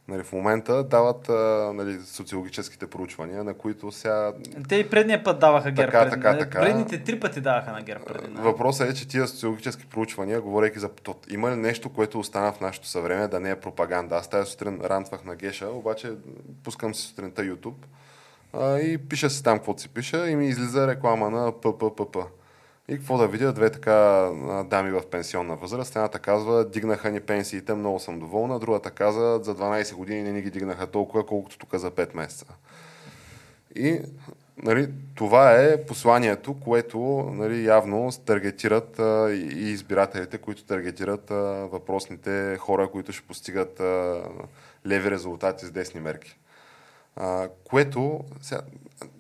Speaker 1: Нали, в момента дават а, нали, социологическите проучвания, на които сега
Speaker 3: Те и предния път даваха ГЕРБ.
Speaker 1: Така, така,
Speaker 3: не?
Speaker 1: така.
Speaker 3: Предните три пъти даваха на ГЕРБ нали?
Speaker 1: Въпросът е, че тия социологически проучвания, говорейки за то, има ли нещо, което остана в нашето съвреме, да не е пропаганда? Аз тази сутрин рантвах на Геша, обаче пускам си сутринта YouTube а, и пише се там каквото си пише и ми излиза реклама на ПППП. И какво да видя? Две така дами в пенсионна възраст. Едната казва, дигнаха ни пенсиите, много съм доволна. Другата каза, за 12 години не ни ги дигнаха толкова, колкото тук за 5 месеца. И нали, това е посланието, което нали, явно таргетират а, и избирателите, които таргетират а, въпросните хора, които ще постигат а, леви резултати с десни мерки. А, което... Сега,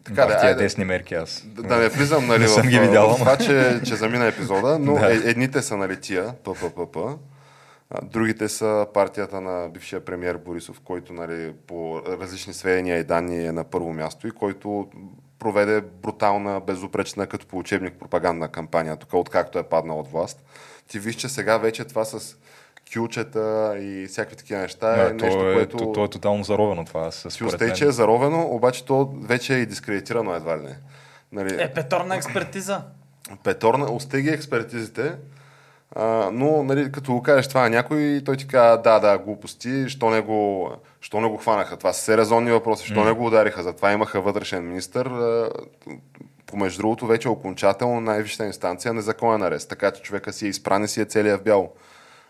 Speaker 1: така,
Speaker 2: да,
Speaker 1: да,
Speaker 2: тия десни мерки аз.
Speaker 1: да, да не влизам нали, [LAUGHS]
Speaker 2: Не
Speaker 1: в,
Speaker 2: съм ги
Speaker 1: в
Speaker 2: видял, ама.
Speaker 1: това, че, че замина епизода, но
Speaker 2: Да.
Speaker 1: е, едните са нали тия, ПППП, а, другите са партията на бившия премьер Борисов, който нали, по различни сведения и данни е на първо място и който проведе брутална, безупречна като по учебник пропагандна кампания, тук откакто е паднал от власт. Ти виж, че сега вече това с кючета и всякакви такива неща е
Speaker 2: Да,
Speaker 1: нещо,
Speaker 2: то, е,
Speaker 1: което...
Speaker 2: то, то е тотално заровено това.
Speaker 1: Си остей, че е заровено, обаче то вече е и дискредитирано едва ли не. Нали,
Speaker 3: Е, петорна експертиза.
Speaker 1: Петорна, осте ги експертизите, а, но нали, като го кажеш това на някой, той ти казва, да, да, глупости, що не го, що не го хванаха. Това са все резонни въпроси, що не го удариха. Затова имаха вътрешен министр. Помежду другото, вече окончателно най-висшата инстанция незаконен арест. Така че човека си е изпран и си е целия в бяло.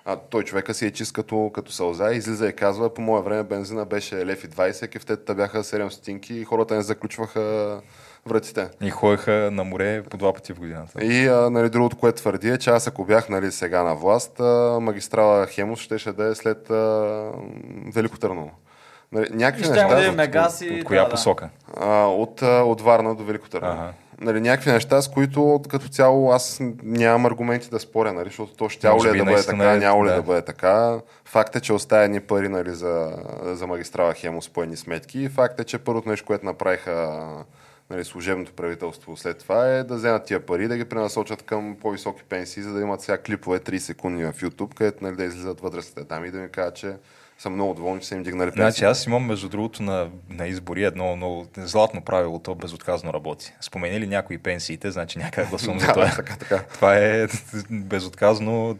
Speaker 1: А той човека си е чист като, като сълза, излиза и казва, по мое време бензина беше лев и 20, кефтета бяха 7 стотинки и хората не заключваха вратите.
Speaker 2: И ходеха на море по два пъти в годината.
Speaker 1: И а, нали, другото, което твърди е, че аз ако бях нали, сега на власт, а, магистрала Хемус щеше да е след а, Велико Търново. Нали, някакви неща
Speaker 3: да
Speaker 1: от,
Speaker 3: мегаси.
Speaker 2: От коя
Speaker 3: да,
Speaker 2: посока?
Speaker 1: а, от, от Варна до Велико Търново.
Speaker 2: Ага.
Speaker 1: Нали, някакви неща, с които като цяло аз нямам аргументи да споря, нали, защото то ще ли е да бъде така,
Speaker 2: е,
Speaker 1: няма ли
Speaker 2: да.
Speaker 1: да бъде така. Факт е, че оставя едни пари нали, за, за магистрала Хемус по едни сметки факт е, че първото нещо, което направиха нали, служебното правителство след това е да вземат тия пари, да ги пренасочат към по-високи пенсии, за да имат сега клипове 30 секунди в YouTube, където нали, да излизат възрастните там и да ми кажат, че са много доволни, че са им дигнали пенсии.
Speaker 2: Значи аз имам между другото на, на избори едно много златно правило, то безотказно работи. Спомени ли някои пенсиите, значи някак гласувам за [LAUGHS] това.
Speaker 1: така, така.
Speaker 2: Това е безотказно,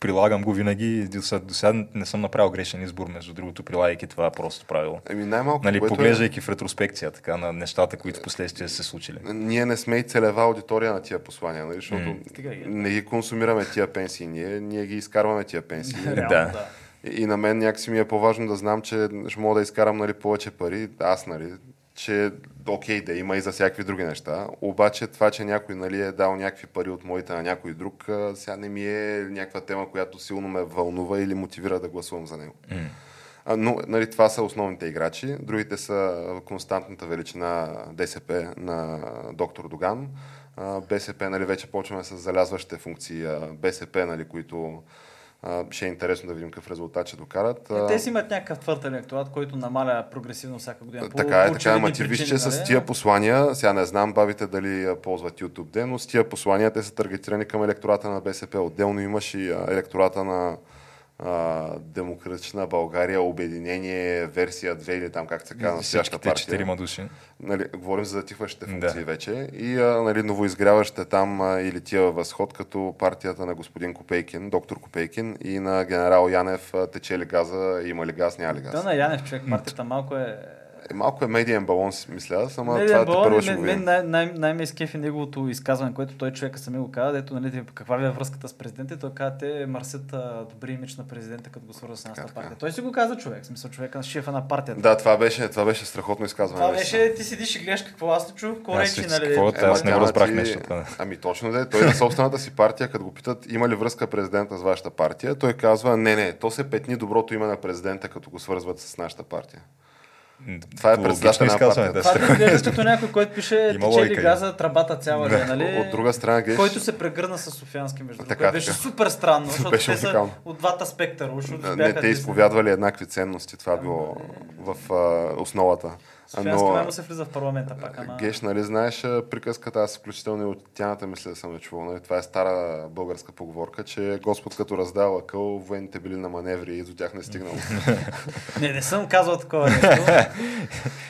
Speaker 2: прилагам го винаги. До сега, не съм направил грешен избор, между другото, прилагайки това просто правило.
Speaker 1: Еми най-малко,
Speaker 2: Нали,
Speaker 1: е-
Speaker 2: поглеждайки в ретроспекция така, на нещата, които последствия са се случили.
Speaker 1: ние не сме и целева аудитория на тия послания, нали? защото
Speaker 3: ги.
Speaker 1: не ги консумираме тия пенсии, ние, ние ги изкарваме тия пенсии. [LAUGHS]
Speaker 3: Реално,
Speaker 2: Да.
Speaker 1: И, на мен някакси ми е по-важно да знам, че ще мога да изкарам нали, повече пари, аз, нали, че окей, да има и за всякакви други неща, обаче това, че някой нали, е дал някакви пари от моите на някой друг, сега не ми е някаква тема, която силно ме вълнува или мотивира да гласувам за него. Но нали, това са основните играчи. Другите са константната величина ДСП на доктор Доган. БСП нали, вече почваме с залязващите функции. БСП, нали, които а, ще е интересно да видим какъв резултат ще докарат.
Speaker 3: Е,
Speaker 1: А,
Speaker 3: те си имат някакъв твърд електорат, който намаля прогресивно всяка година. По-
Speaker 1: така е, така е, ама ти виж, че с
Speaker 3: нали?
Speaker 1: тия послания, сега не знам бабите дали ползват YouTube ден, но с тия послания те са таргетирани към електората на БСП. Отделно имаш и електората на а, Демократична България, Обединение, версия 2 или там как се казва, настояща
Speaker 2: Всичките
Speaker 1: партия.
Speaker 2: четирима души.
Speaker 1: Нали, говорим за затихващите
Speaker 2: Да.
Speaker 1: функции вече. И а, нали, новоизгряващите там а, или тия във възход, като партията на господин Копейкин, доктор Копейкин и на генерал Янев а, тече ли газа, има ли газ, няма ли газ.
Speaker 3: Да, на Янев човек, партията малко е...
Speaker 1: Е, малко е медиен балон, си мисля, аз, ама
Speaker 3: Не,
Speaker 1: това
Speaker 3: не,
Speaker 1: те първо
Speaker 3: Балон,
Speaker 1: ще
Speaker 3: мен,
Speaker 1: го видим.
Speaker 3: най- най- най-ме изкефи неговото изказване, което той човека сами го каза, дето нали, каква ви е връзката с президента и той каза, те мърсят добри имидж на президента, като го свързва с нашата партия. Той си го каза човек, в смисъл човека на шефа на партията.
Speaker 1: Да, това беше, това беше страхотно изказване.
Speaker 3: Това беше, ти седиш и гледаш какво аз не чух, какво речи, нали?
Speaker 2: какво-
Speaker 1: Ема,
Speaker 2: аз не го разбрах това.
Speaker 1: Ами точно да е. Той на собствената си партия, като го питат има ли връзка президента с вашата партия, той казва не, не, то се петни доброто име на президента, като го свързват с нашата партия. Това е председател на партията.
Speaker 2: да.
Speaker 3: Това ти изглежда като някой, който пише
Speaker 2: Има
Speaker 3: тече ли газа, трабата цяла е, нали?
Speaker 1: От друга страна, гледаш,
Speaker 3: Който се прегърна с Софиянски, между другото.
Speaker 1: Така,
Speaker 3: Беше
Speaker 1: така.
Speaker 3: супер странно, защото
Speaker 1: Беше
Speaker 3: те са от двата спектъра. уж
Speaker 1: не, те изповядвали еднакви ценности, това било в а, основата.
Speaker 3: Софиянски
Speaker 1: Но,
Speaker 3: се влиза в парламента пак, ама...
Speaker 1: Геш, нали знаеш приказката, аз включително и от тяната мисля да съм я чувал. Нали? Това е стара българска поговорка, че Господ като раздава лъкъл, военните били на маневри и до тях не е стигнал. [LAUGHS]
Speaker 3: Не, не съм казал такова нещо.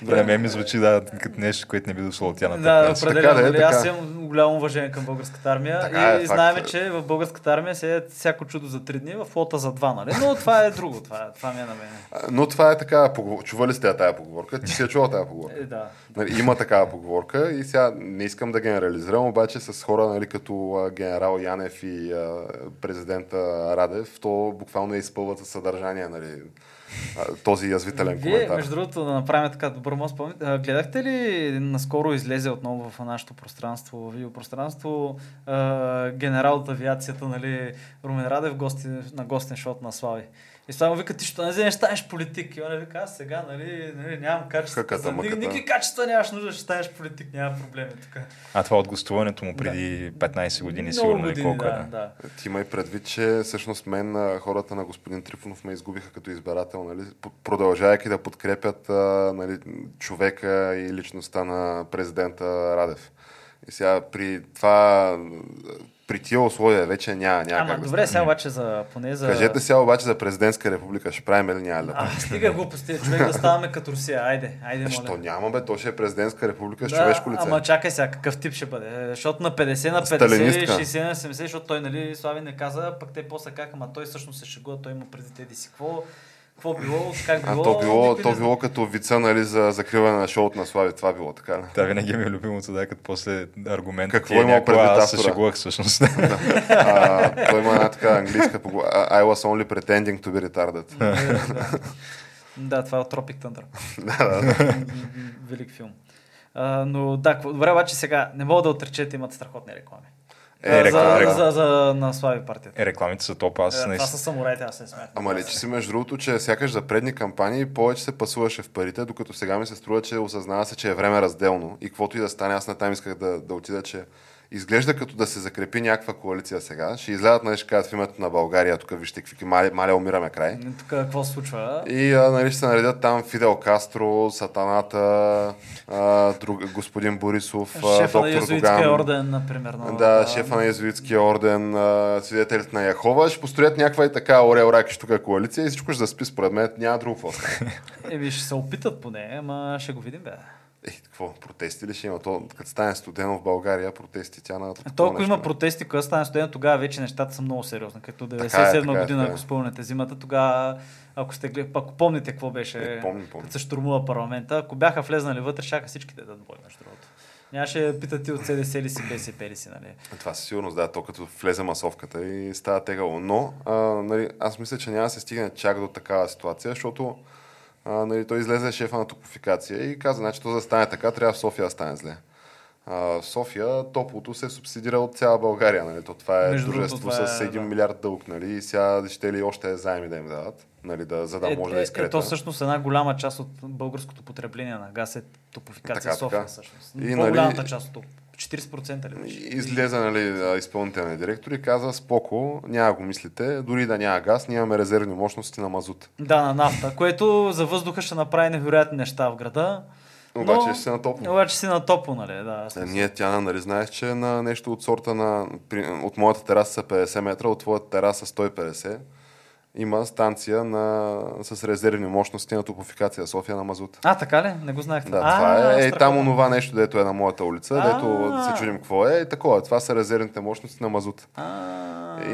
Speaker 3: [LAUGHS]
Speaker 2: Мен ми звучи да, като нещо, което не би дошло от тяната.
Speaker 3: Да, определено.
Speaker 1: Така да е,
Speaker 3: нали, Аз
Speaker 1: така.
Speaker 3: имам голямо уважение към българската армия
Speaker 1: Така е,
Speaker 3: и
Speaker 1: факт.
Speaker 3: знаем, че в българската армия се е всяко чудо за три дни, в флота за два, нали? Но това е друго, това, това ми е на мен.
Speaker 1: Но това е така, чували сте тая поговорка, ти си я чувал тая поговорка.
Speaker 3: Е, да.
Speaker 1: Нали, има такава поговорка и сега не искам да генерализирам, обаче с хора нали, като генерал Янев и а, президента Радев, то буквално е изпълват със съдържание нали, този язвителен
Speaker 3: Вие,
Speaker 1: коментар.
Speaker 3: между другото, да направим така добър мост, гледахте ли наскоро излезе отново в нашето пространство, видеопространство, генерал от авиацията, нали, Румен Радев, гости, на гостен шот на Слави. И сега му вика, ти що не вземеш, станеш политик. И он вика, аз сега, нали, нали нямам качества.
Speaker 1: Хъката,
Speaker 3: за-
Speaker 1: мъката.
Speaker 3: Никакви качества нямаш нужда, ще станеш политик, няма проблеми тук.
Speaker 2: А това от гостуването му преди 15 години,
Speaker 3: Много
Speaker 2: сигурно
Speaker 3: години,
Speaker 2: колко е.
Speaker 3: да,
Speaker 2: да.
Speaker 3: да.
Speaker 1: Ти има и предвид, че всъщност мен хората на господин Трифонов ме изгубиха като избирател, нали, продължавайки да подкрепят нали, човека и личността на президента Радев. И сега при това, при тия условия вече няма, няма
Speaker 3: Ама
Speaker 1: как да
Speaker 3: добре, сега обаче за поне за...
Speaker 1: Кажете сега обаче за президентска република, ще правим ли няма да
Speaker 3: А, стига [LAUGHS] глупости, човек да ставаме като Русия. Айде, айде, моля.
Speaker 1: Що няма, бе? То ще е президентска република с човешко лице.
Speaker 3: Ама чакай сега, какъв тип ще бъде? Е, Защото на 50 на 50,
Speaker 1: Сталинистка.
Speaker 3: 60 на 70, защото той, нали, Слави не каза, пък те после как, ама той всъщност се шегува, той има преди теди си. Какво, какво било, как
Speaker 1: А
Speaker 3: било?
Speaker 1: то било, то било като вица, нали, за закриване на шоуто на Слави. Това било така. ли?
Speaker 2: Това винаги ми е любимото, да, като после аргумент.
Speaker 1: Какво
Speaker 2: е някаква,
Speaker 1: предвид
Speaker 2: Аз се шегувах всъщност.
Speaker 1: А, той има една така английска поговорка. I was only pretending to be retarded.
Speaker 3: Да. Да, това е от Tropic Thunder. [LAUGHS]
Speaker 1: да, да.
Speaker 3: Велик филм. А, но да, добре, обаче сега не мога да отречете, имат страхотни реклами.
Speaker 1: Е,
Speaker 3: А,
Speaker 1: реклама,
Speaker 3: за,
Speaker 1: да.
Speaker 3: за, за, на Слави партията.
Speaker 2: Е, рекламите са топ. Аз
Speaker 3: Е, това
Speaker 2: наистина.
Speaker 3: са самураите, аз не смятам.
Speaker 1: Ама лечи си между другото, че сякаш за предни кампании повече се пасуваше в парите, докато сега ми се струва, че осъзнава се, че е време разделно. И каквото и да стане, аз на там исках да, да отида, че изглежда като да се закрепи някаква коалиция сега. Ще излядат, нали, ще кажат в името на България, тук вижте какви маля, маля умираме край.
Speaker 3: Тук какво се случва?
Speaker 1: И а, нали, ще се наредят там Фидел Кастро, Сатаната, а, друг, господин Борисов,
Speaker 3: Шефа на
Speaker 1: доктор
Speaker 3: Езуитския
Speaker 1: Доган.
Speaker 3: орден, например. на-
Speaker 1: Да, шефа на Езуитския орден, а, свидетелите на Яхова, ще построят някаква и така Орел Ракиш тук коалиция и всичко ще заспи според мен. Няма друго.
Speaker 3: Еми, [LAUGHS] ще се опитат поне, ама ще го видим, бе.
Speaker 1: Е, какво, протести ли ще има? То, като стане студено в България, протести тя на
Speaker 3: Толкова има протести, когато стане студент, тогава вече нещата са много сериозни. Като
Speaker 1: Така е,
Speaker 3: 97
Speaker 1: така е,
Speaker 3: година,
Speaker 1: е.
Speaker 3: ако спомняте зимата, тогава, ако, сте, глед- ако помните какво беше,
Speaker 1: Е, помня.
Speaker 3: като се штурмува парламента, ако бяха влезнали вътре, шака всички да дадат бой, между другото. Нямаше да питат ти от СДС ли си, БСП ли си, нали?
Speaker 1: Това със сигурност, да, то като влезе масовката и става тегало. Но, а, нали, аз мисля, че няма да се стигне чак до такава ситуация, защото а, нали, той излезе шефа на топофикация и каза, значи, то за да стане така, трябва в София да стане зле. А, в София топлото се субсидира от цяла България. Нали? То това е
Speaker 3: Между
Speaker 1: дружество
Speaker 3: това
Speaker 1: с
Speaker 3: е,
Speaker 1: 1
Speaker 3: да.
Speaker 1: милиард дълг. Нали? И сега ще ли още заеми да им дадат, нали? да, за да може да
Speaker 3: е,
Speaker 1: изкрета.
Speaker 3: е, то всъщност една голяма част от българското потребление на газ е топофикация
Speaker 1: Така,
Speaker 3: в София,
Speaker 1: така.
Speaker 3: всъщност.
Speaker 1: И, нали,
Speaker 3: част от. 40% ли беше?
Speaker 1: Излезе нали, изпълнителният директор и каза, споко, няма го мислите, дори да няма газ, ние имаме резервни мощности на мазут.
Speaker 3: Да, на нафта, което за въздуха ще направи невероятни неща в града.
Speaker 1: Обаче
Speaker 3: но-
Speaker 1: ще се натопли.
Speaker 3: Обаче си на топло, нали? Да,
Speaker 1: Е. Ние, Тяна, нали знаеш, че е на нещо от сорта на... От моята тераса са 50 метра, от твоята тераса 150. Има станция на, с резервни мощности на топофикация София на мазут.
Speaker 3: А, така ли? Не го знаех.
Speaker 1: Да,
Speaker 3: а,
Speaker 1: това е. Е, там онова нещо, дето е на моята улица,
Speaker 3: А.
Speaker 1: дето се чудим какво е. И такова. Това са резервните мощности на мазут.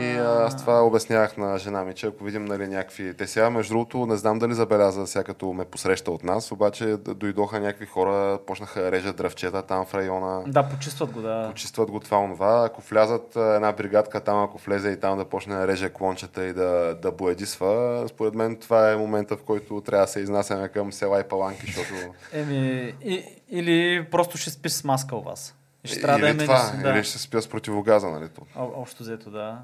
Speaker 1: И аз това обяснявах на жена ми, че ако видим нали, някакви... Те сега, между другото, не знам дали забеляза сега като ме посреща от нас, обаче дойдоха някакви хора, почнаха да режат дръвчета там в района.
Speaker 3: Да, почистват го, да.
Speaker 1: Почистват го това, онова. Ако влязат една бригадка там, ако влезе и там да почне да реже клончета и да, да боядисва, според мен това е момента, в който трябва да се изнасяме към села и паланки, защото...
Speaker 3: Еми, и, или просто ще спиш с маска у вас. И ще трябва
Speaker 1: или
Speaker 3: да е
Speaker 1: това,
Speaker 3: да.
Speaker 1: или ще спя с противогаза, нали?
Speaker 3: О, общо взето, да.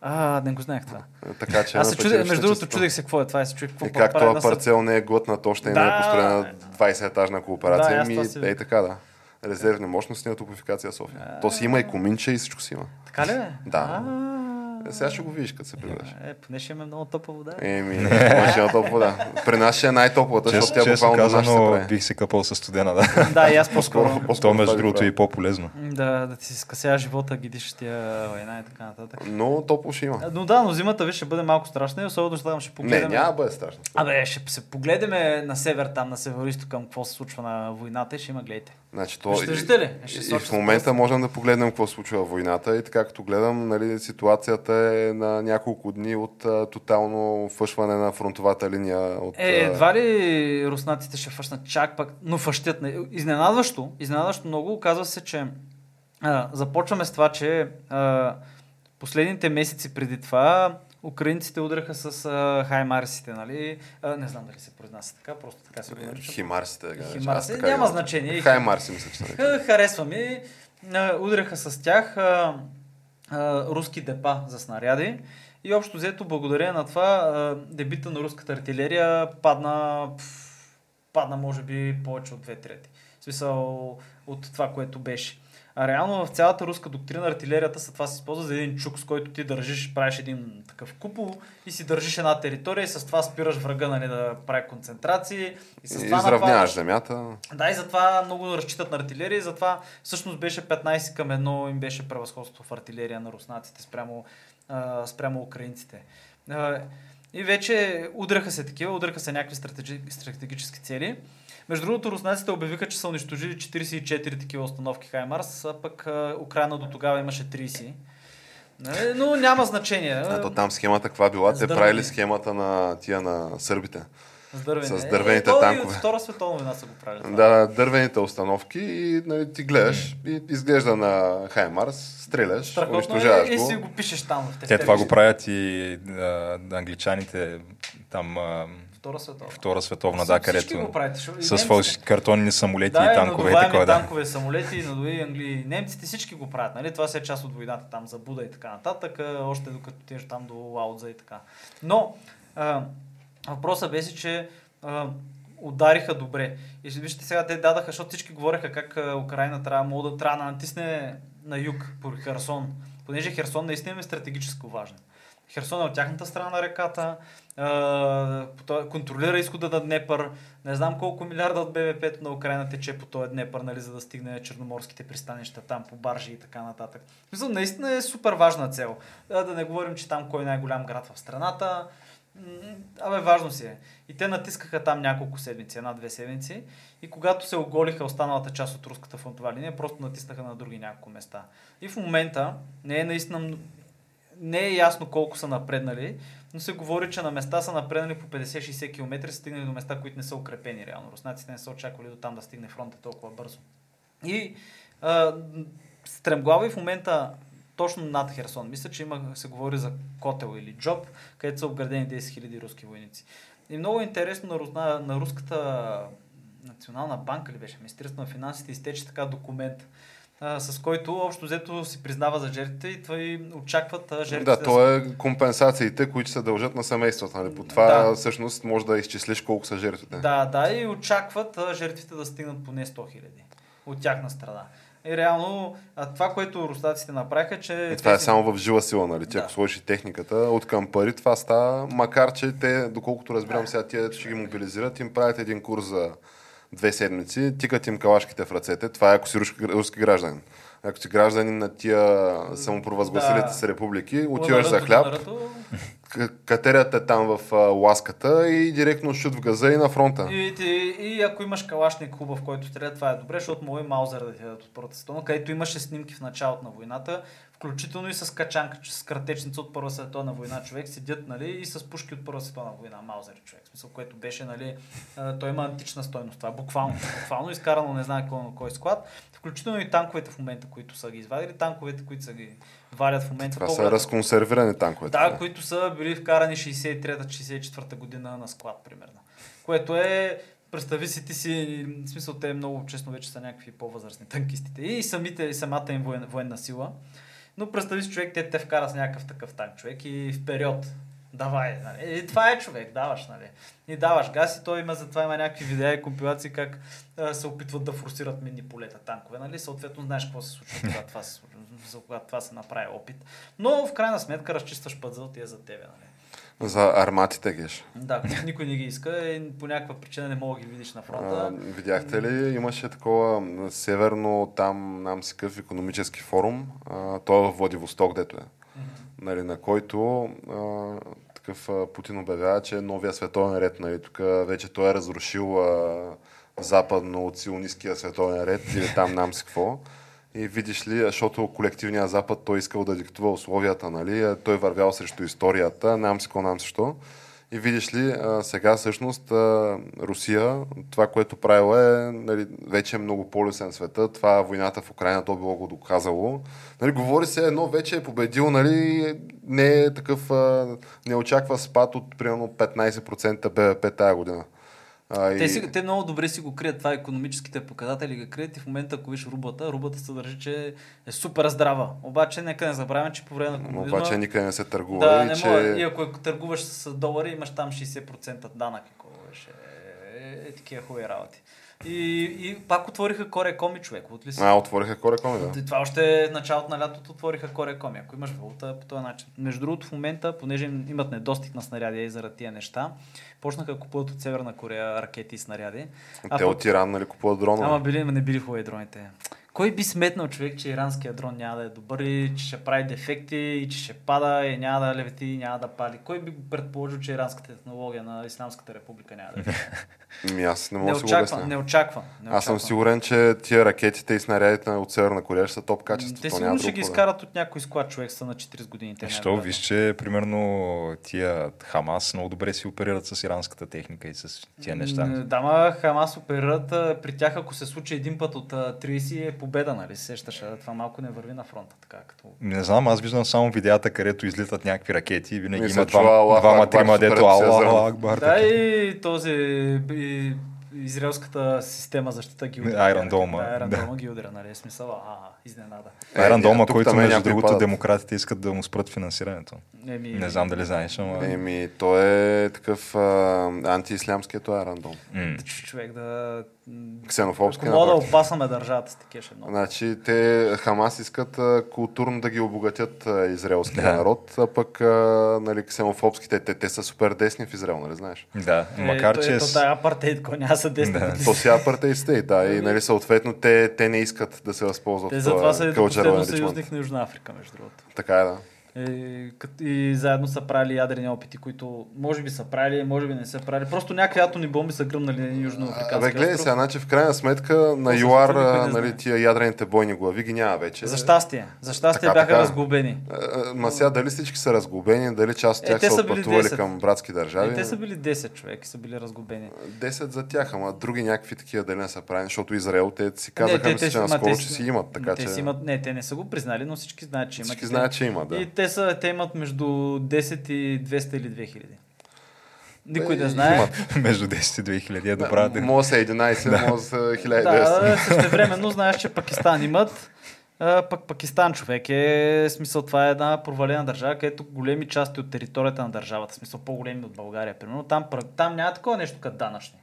Speaker 3: А, не го знаех това.
Speaker 1: Така че
Speaker 3: Аз се чудех, между другото, чудех се какво е това се чудех какво
Speaker 1: И как това
Speaker 3: да
Speaker 1: парцел не е глътнат още и не
Speaker 3: Да.
Speaker 1: е построена 20-етажна кооперация,
Speaker 3: Да,
Speaker 1: ми
Speaker 3: си-
Speaker 1: е така да. Резервни мощности на топофикация София. То си има и коминче и всичко си има.
Speaker 3: Така ли? бе?
Speaker 1: Да.
Speaker 3: А,
Speaker 1: Е, сега ще го видиш, като се прибереш.
Speaker 3: Е, поне ще имаме много топла вода.
Speaker 1: Еми, машина топла, да. При нас ще е най-топлата, защото тя
Speaker 2: често
Speaker 1: буквално се
Speaker 2: казано,
Speaker 1: прави.
Speaker 2: бих се къпал с студена, да.
Speaker 3: Да, и аз по-скоро. [LAUGHS]
Speaker 2: То, между другото, е и по-полезно.
Speaker 3: да, да ти си скъсява живота, гидиш тия война и така нататък.
Speaker 1: Но топло ще има.
Speaker 3: Но да, но зимата виж ще бъде малко страшна и особено ще там ще
Speaker 1: Не,
Speaker 3: погледаме.
Speaker 1: няма да бъде страшно.
Speaker 3: Абе, ще се погледаме на север, там на северо към какво се случва на войната и ще има гледайте.
Speaker 1: Значи, то,
Speaker 3: Ще виждате ли? Ще
Speaker 1: и, в момента можем да погледнем какво случва войната и така като гледам, нали, ситуацията е на няколко дни от а, тотално фъшване на фронтовата линия. От,
Speaker 3: Е, едва ли руснаците ще фъшнат чак пък, но фъщят. не. Изненадващо, изненадващо много, оказва се, че а, започваме с това, че а, последните месеци преди това украинците удряха с а, хаймарсите, нали? А, не знам дали се произнася така, просто така се го наричам.
Speaker 1: Химарсите. да ги наречем.
Speaker 3: Химарси.
Speaker 1: Аз така
Speaker 3: Няма
Speaker 1: ги-
Speaker 3: значение.
Speaker 1: Хаймарси мисля, че.
Speaker 3: Ха, Харесва ми. А, Удряха с тях а, а, руски депа за снаряди. И общо взето, благодарение на това, а, дебита на руската артилерия падна, пф, падна може би повече от две трети. В смисъл от това, което беше. А реално в цялата руска доктрина артилерията са това се използва за един чук, с който ти държиш, правиш един такъв купол и си държиш една територия и с това спираш врага нали, да прави концентрации. И с това
Speaker 1: изравняваш земята.
Speaker 3: Да, и затова много разчитат на артилерия и затова всъщност беше 15 към 1 им беше превъзходство в артилерия на руснаците спрямо, а, спрямо украинците. А, и вече удряха се такива, удряха се някакви стратеги, стратегически цели. Между другото, руснаците обявиха, че са унищожили 44 такива установки Хаймарс, а пък Украина до тогава имаше 30. Нали, Но няма значение.
Speaker 1: А то там схемата каква била? Те правили схемата на тия на сърбите.
Speaker 3: С
Speaker 1: с дървените
Speaker 3: е,
Speaker 1: танкове.
Speaker 3: От Втора световна война са го правили. това.
Speaker 1: Да, дървените установки и нали, ти гледаш и изглежда на Хаймарс, стреляш,
Speaker 3: Страхотно
Speaker 1: унищожаваш
Speaker 3: е, и си
Speaker 1: го.
Speaker 3: го пишеш там в
Speaker 2: Те
Speaker 3: тефтера.
Speaker 2: това го правят и а, англичаните там а,
Speaker 3: Втора световна.
Speaker 2: Втора световна, да, където
Speaker 3: го правите. шо-
Speaker 2: с фалши, картонни самолети
Speaker 3: да,
Speaker 2: и танкове такова. Да.
Speaker 3: танкове, самолети, надуи англи. Немците всички го правят, нали? Това си е част от войната там за Буда и така нататък, още докато отидеш там до Лаудза и така. Но а, въпросът беше, че а, удариха добре. И вижте сега, те дадаха, защото всички говореха как а, Украина трябва, мога да трябва да натисне на юг по Херсон. Понеже Херсон наистина е стратегически важен. Херсон е от тяхната страна на реката, контролира изхода на Днепър. Не знам колко милиарда от БВП-то на Украина тече по този Днепър, нали, за да стигне черноморските пристанища там по баржи и така нататък. Мисля, наистина е супер важна цел. А, да не говорим, че там кой е най-голям град в страната. Абе, важно си е. И те натискаха там няколко седмици, една-две седмици. И когато се оголиха останалата част от руската фронтова линия, просто натиснаха на други няколко места. И в момента не е наистина не е ясно колко са напреднали, но се говори, че на места са напреднали по 50-60 км, стигнали до места, които не са укрепени реално. Руснаците не са очаквали до там да стигне фронта толкова бързо. И а, стремглаво в момента точно над Херсон. Мисля, че има, се говори за Котел или Джоб, където са обградени 10 000 руски войници. И много интересно на, Русна, на руската национална банка ли беше, Министерството на финансите изтече така документ, а, с който общо взето си признава за жертвите и той очакват жертвите
Speaker 1: Да, то е компенсациите, които се дължат на семействата. Нали? По това
Speaker 3: Да.
Speaker 1: всъщност може да изчислиш колко са жертвите.
Speaker 3: Да, да, и очакват а, жертвите да стигнат поне 100 хиляди от тяхна страна. И реално а, това, което руснаците направиха, че...
Speaker 1: И това е
Speaker 3: тези-
Speaker 1: само в жива сила, нали? Ти
Speaker 3: Да.
Speaker 1: ако сложиш техниката, от към пари това става, макар че те, доколкото разбирам сега, тия ще ги мобилизират, им правят един курс за две седмици, тикат им калашките в ръцете. Това е ако си руски, руски гражданин. Ако си гражданин на тия самопровъзгласилите
Speaker 3: Да.
Speaker 1: се републики, отиваш за хляб, катерят е там в а, ласката и директно шут в газа и на фронта.
Speaker 3: И, и, и ако имаш калашник хубав, който стреля, това е добре, защото мога и Маузер да ти дадат от Първата световна, където имаше снимки в началото на войната, включително и с качанка, с картечница от Първа световна война, човек седят, нали, и с пушки от Първа световна война, Маузер, човек, в смисъл, което беше, нали, той има антична стойност, това е буквално, [LAUGHS] буквално изкарано не знае кой на кой склад, включително и танковете в момента, които са ги извадили, танковете, които са ги варят в момента.
Speaker 1: Това са разконсервирани танковете.
Speaker 3: да, които са били вкарани 63-64 година на склад, примерно. Което е, представи си ти си, в смисъл те много честно вече са някакви по-възрастни танкистите и самите, и самата им воен, военна сила. Но представи си човек, те те вкара с някакъв такъв танк човек и в период. Давай, нали? И това е човек, даваш, нали? И даваш газ и той има, затова има някакви видеа и компилации как а, се опитват да форсират мини полета танкове, нали? Съответно знаеш какво се случва, когато това се, случва, за когато това се направи опит. Но в крайна сметка разчистваш път за тия за тебе, нали?
Speaker 1: За арматите геш.
Speaker 3: Да, които [LAUGHS] никой не ги иска и по някаква причина не мога да ги видиш на
Speaker 1: А,
Speaker 3: фронта.
Speaker 1: видяхте ли, имаше такова северно, там, нам си къв економически форум, а, той е в Владивосток, дето е, нали, на който а, такъв а, Путин обявява, че е новия световен ред, нали, тук вече той е разрушил а, западно от сионистския световен ред или там нам си какво. И видиш ли, защото колективният Запад той искал да диктува условията, нали? а Той вървял срещу историята, нам си какво, нам си що. И видиш ли, сега всъщност Русия, това, което правила е, нали, вече е много полюсен света. Това войната в Украина, то било го доказало. Нали, говори се едно, вече е победил, нали, не е такъв, не очаква спад от примерно 15% БВП тази година. А,
Speaker 3: Те,
Speaker 1: и-
Speaker 3: си, те много добре си го крият, това економическите показатели ги крият и в момента, ако виж рубата, рубата се държи, че е супер здрава. Обаче нека не забравяме, че по време на комунизма...
Speaker 1: Обаче никъде не се търгува.
Speaker 3: да,
Speaker 1: и,
Speaker 3: не
Speaker 1: че...
Speaker 3: и ако търгуваш с долари, имаш там 60% данък. какво беше. Е, е, такива хубави работи. И, и пак отвориха Коре Коми, човек. От ли си?
Speaker 1: А, отвориха корекоми, да.
Speaker 3: Това още е началото на лятото отвориха Корекоми. Ако имаш валута по този начин. Между другото, в момента, понеже им- имат недостиг на снаряди и заради тия неща, почнаха да купуват от Северна Корея ракети и снаряди. А
Speaker 1: Те
Speaker 3: пък-
Speaker 1: от Иран, нали, купуват дрона.
Speaker 3: Ама били, не били хубави дроните. Кой би сметнал човек, че иранският дрон няма да е добър и че ще прави дефекти и че ще пада и няма да левети и няма да пали? Кой би предположил, че иранската технология на Исламската република няма да е? [LAUGHS]
Speaker 1: Ми, аз не
Speaker 3: не
Speaker 1: мога да си го
Speaker 3: не очаквам. Не
Speaker 1: Аз съм сигурен, че тия ракетите и снарядите от Северна Корея ще са топ качество.
Speaker 3: Те сигурно
Speaker 1: няма
Speaker 3: ще ги
Speaker 1: да е.
Speaker 3: изкарат от някой склад човек са на 40 години. Те
Speaker 2: Що,
Speaker 3: няма да-
Speaker 2: виж, че примерно тия Хамас много добре си оперират с иранската техника и с тия неща.
Speaker 3: Да, ма Хамас оперират, при тях ако се случи един път от а, 30 е победа, нали? се Сещаш, това малко не върви на фронта, така като...
Speaker 2: Не знам, аз виждам само видеята, където излитат някакви ракети и винаги
Speaker 1: Мисля,
Speaker 2: има
Speaker 1: Аллах
Speaker 2: двама,
Speaker 1: супер
Speaker 2: дето. Аллах Акбар.
Speaker 3: Да, и този и, израелската система защита ги удря. Да, Iron
Speaker 2: да.
Speaker 3: Dome ги удря, нали? Смисъл, а, изненада.
Speaker 2: Айран
Speaker 1: Е,
Speaker 2: Дома,
Speaker 1: тук
Speaker 2: който
Speaker 1: е
Speaker 2: между другото
Speaker 1: падат.
Speaker 2: демократите искат да му спрат финансирането.
Speaker 3: Еми,
Speaker 2: Не знам дали знаеш, ама...
Speaker 1: Еми, той е такъв а, антиислямският, той е рандом.
Speaker 3: Ч- човек да...
Speaker 1: Ксенофобски
Speaker 3: Ако мога да опасаме държавата с такива ще е много.
Speaker 1: Значи, те Хамас искат а, културно да ги обогатят а, израелския
Speaker 2: Да.
Speaker 1: народ, а пък а, нали, ксенофобските, те, те са супер десни в Израел, нали знаеш?
Speaker 2: Да, макар
Speaker 3: Е,
Speaker 2: че...
Speaker 3: Ето,
Speaker 2: с-
Speaker 3: тая апартейт, кой няма са 10
Speaker 2: Да.
Speaker 1: То си апартейт стейт, да, и нали, съответно те, те не искат да се възползват
Speaker 3: Те
Speaker 1: от
Speaker 3: затова са последно
Speaker 1: enrichment.
Speaker 3: съюзник на Южна Африка, между другото.
Speaker 1: Така е, да.
Speaker 3: И, кът- и заедно са правили ядрени опити, които може би са правили, може би не са правили. Просто някакви атомни бомби са гръмнали на южноафриканския
Speaker 1: Абе, гледай сега, значи в крайна сметка на
Speaker 3: се
Speaker 1: ЮАР,
Speaker 3: не
Speaker 1: нали, тия ядрените бойни глави ги няма вече.
Speaker 3: За щастие. За щастие
Speaker 1: Така,
Speaker 3: бяха
Speaker 1: така.
Speaker 3: разглобени.
Speaker 1: А, а, Ма сега дали всички са разглобени, дали част от
Speaker 3: Е,
Speaker 1: тях
Speaker 3: те
Speaker 1: са
Speaker 3: са
Speaker 1: отпътували
Speaker 3: 10.
Speaker 1: към братски държави.
Speaker 3: те са били 10 човек, са били разглобени.
Speaker 1: 10 за тях, ама други някакви такива дали не са правени, защото Израел те си казаха,
Speaker 3: те,
Speaker 1: мисля,
Speaker 3: ма,
Speaker 1: наскоро,
Speaker 3: те
Speaker 1: че си имат, така
Speaker 3: те
Speaker 1: че
Speaker 3: имат, не, те не са го признали, но всички знаят, че имат.
Speaker 1: всички знаят,
Speaker 3: те-
Speaker 1: че има, да.
Speaker 3: И те, са, те имат между 10 и 200 или 2000. Никой не знае.
Speaker 1: имат. [LAUGHS]
Speaker 2: Между 10 и 2000 е добра.
Speaker 1: Да, може да са 11, може да са 1200.
Speaker 3: Да, същевременно знаеш, че Пакистан имат. Пък Пакистан човек е, смисъл това е една провалена държава, където големи части от територията на държавата, в смисъл по-големи от България, примерно, там, там няма такова нещо като данъчни.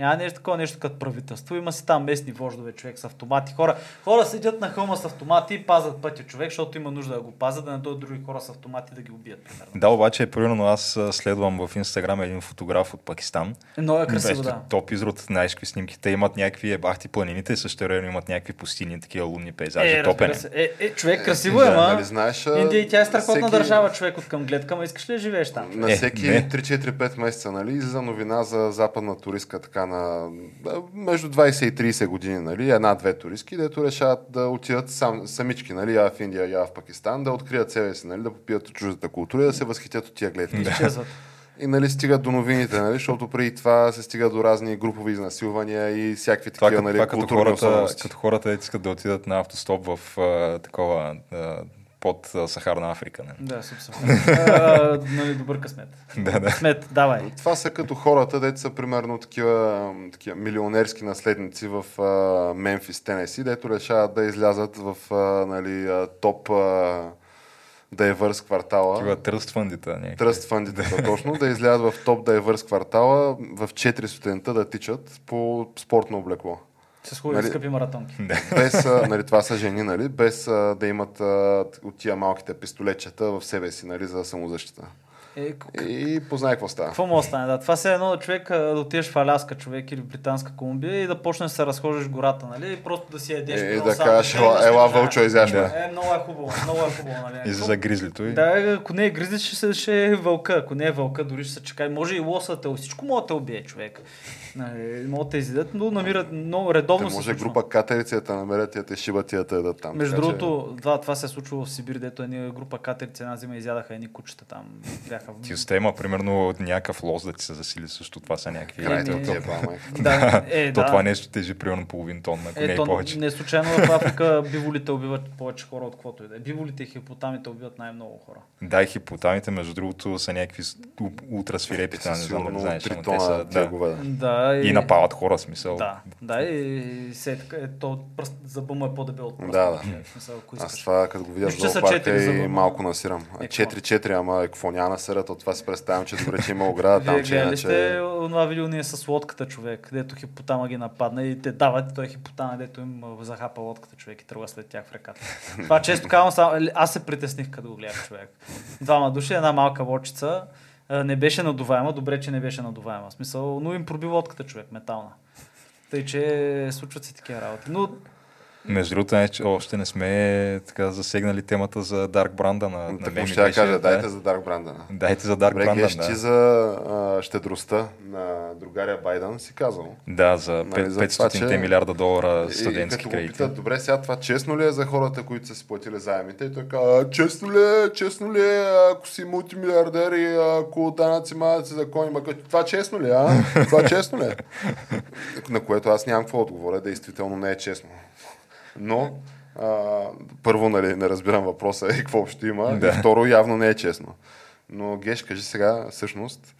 Speaker 3: Няма нещо такова нещо като правителство. Има си там местни вождове, човек с автомати. Хора, хора седят на хълма с автомати и пазят пътя човек, защото има нужда да го пазят, да не дойдат други хора с автомати да ги убият, примерно.
Speaker 2: Да, обаче, примерно аз следвам в Инстаграм един фотограф от Пакистан.
Speaker 3: Но е красиво,
Speaker 2: Беше
Speaker 3: да.
Speaker 2: Топ изрод, знаеш какви снимки. Те имат някакви ебахти планините, също време имат някакви пустини, такива лунни пейзажи.
Speaker 3: Е,
Speaker 2: Топене.
Speaker 3: Е, е, човек, красиво е,
Speaker 1: да,
Speaker 3: ма.
Speaker 1: нали знаеш, а,
Speaker 3: Индия и тя е страхотна
Speaker 1: всеки-
Speaker 3: държава, човек от към гледка, ма искаш ли да живееш там?
Speaker 1: На
Speaker 2: Е,
Speaker 1: всеки
Speaker 2: не.
Speaker 1: 3-4-5 месеца, нали, излиза новина за западна туристка, така на да, между 20 и 30 години, нали, една-две туристки, дето решават да отидат сам, самички, нали, я в Индия, я в Пакистан, да открият себе си, нали, да попият от чуждата култура и да се възхитят от тия гледки.
Speaker 3: Изчезват.
Speaker 1: И нали стигат до новините, нали, защото преди това се стига до разни групови изнасилвания и всякакви такива, нали,
Speaker 2: това като, хората,
Speaker 1: особености.
Speaker 2: като хората искат да отидат на автостоп в а, такова а, под Сахарна Африка. Не?
Speaker 3: Да, супер. А, нали, добър късмет. [LAUGHS]
Speaker 2: да, да.
Speaker 3: Късмет, давай.
Speaker 1: Това са като хората, дето са примерно такива, такива милионерски наследници в а, Мемфис, Тенеси, дето решават да излязат в а, нали, а, топ а, дайвърс квартала.
Speaker 2: Такива тръст някакви.
Speaker 1: Тръст фандите, точно, да излязат в топ дайвърс квартала в 4 сутринта да тичат по спортно облекло.
Speaker 3: С хубави
Speaker 1: Нали-
Speaker 3: скъпи маратонки.
Speaker 1: Без, нали, това са жени, нали, без да имат от тия малките пистолетчета в себе си, нали, за самозащита.
Speaker 3: Е,
Speaker 1: И познай какво става.
Speaker 3: Какво може да стане? Да? Това се е едно човек а, да отидеш в Аляска човек или в Британска Колумбия и да почнеш да се разхождаш гората, нали? И просто да си ядеш.
Speaker 1: Е, да кажеш,
Speaker 3: да гледаш
Speaker 1: ела, ела вълчо изяш ме.
Speaker 2: Да.
Speaker 3: Е, много е хубаво, много е хубаво, нали?
Speaker 2: И за гризлито. И...
Speaker 3: Да, ако не е гризли, ще, се- ще е вълка. Ако не е вълка, дори ще се чекай. Може и лоса да те всичко може да те убие човек. Нали, могат да те изядат, но намират много
Speaker 1: Те
Speaker 3: редовно се
Speaker 1: може група катерици да те намерят и да те шибат и да те дадат там.
Speaker 3: Между
Speaker 1: така че-
Speaker 3: другото, това, се е случило в Сибир, дето едни група катерици една зима изядаха едни кучета там. Бяха в...
Speaker 2: Ти остема, примерно, някакъв лоз да ти се засили също. Това са някакви...
Speaker 1: Край,
Speaker 3: Еми,
Speaker 1: те отива, майка.
Speaker 3: Да, е,
Speaker 2: То
Speaker 3: да.
Speaker 2: това нещо тежи примерно половин тон, ако не
Speaker 3: Е,
Speaker 2: и повече.
Speaker 3: не случайно в [LAUGHS] Африка биволите убиват повече хора от каквото и да е. Биволите и хипотамите убиват най-много хора.
Speaker 2: Да, и хипотамите, между другото, са някакви ултрасвирепите, не знам дали знаеш,
Speaker 1: три
Speaker 2: но те са... Да.
Speaker 1: да.
Speaker 3: Да,
Speaker 2: И напават хора, смисъл.
Speaker 3: Да, да, и се е така, е, то пръст, зъба му е по-дебел от пръста.
Speaker 1: Да, да.
Speaker 3: смисъл, ако
Speaker 1: Аз това, като го видя в зоопарка и малко насирам.
Speaker 3: Е, какво?
Speaker 1: 4-4, ама е, какво няма насират, от това си представям, че добре, че има ограда там,
Speaker 3: Вие
Speaker 1: че иначе...
Speaker 3: онова видео ние с лодката човек, дето хипотама ги нападна и те дават, той хипотама, дето им захапа лодката човек и тръгва след тях в реката. [LAUGHS] Това често казвам, само, аз се притесних като го гледах човек. Двама души, една малка лодчица, не беше надуваема, добре, че не беше надуваема. В смисъл, но им проби лодката човек, метална. Тъй, че случват се такива работи. Но
Speaker 2: Между другото, не, че още не сме така засегнали темата за Дарк Бранда на, на
Speaker 1: Така ще кажа,
Speaker 2: да.
Speaker 1: дайте за Дарк Брандън.
Speaker 2: Дайте за
Speaker 1: Добре,
Speaker 2: Бранда,
Speaker 1: Геш, ти
Speaker 2: да.
Speaker 1: за а, щедростта на другаря Байден си казал.
Speaker 2: Да, за
Speaker 1: Нали,
Speaker 2: пет-
Speaker 1: за това,
Speaker 2: 500
Speaker 1: че-
Speaker 2: милиарда долара
Speaker 1: И
Speaker 2: студентски
Speaker 1: като го
Speaker 2: кредити.
Speaker 1: питат, добре, сега това честно ли е за хората, които са си платили заемите? И той казва, «А, честно ли е, честно ли е, ако си мултимилиардер и ако данъци, малъци, закони, ма като- това честно ли е, а? Това честно ли е? [LAUGHS] На което аз нямам какво да отговоря, действително не е честно. Но, а, първо, нали, не разбирам въпроса и какво ще има,
Speaker 2: Да.
Speaker 1: и второ, явно не е честно. Но, Геш, кажи сега, всъщност,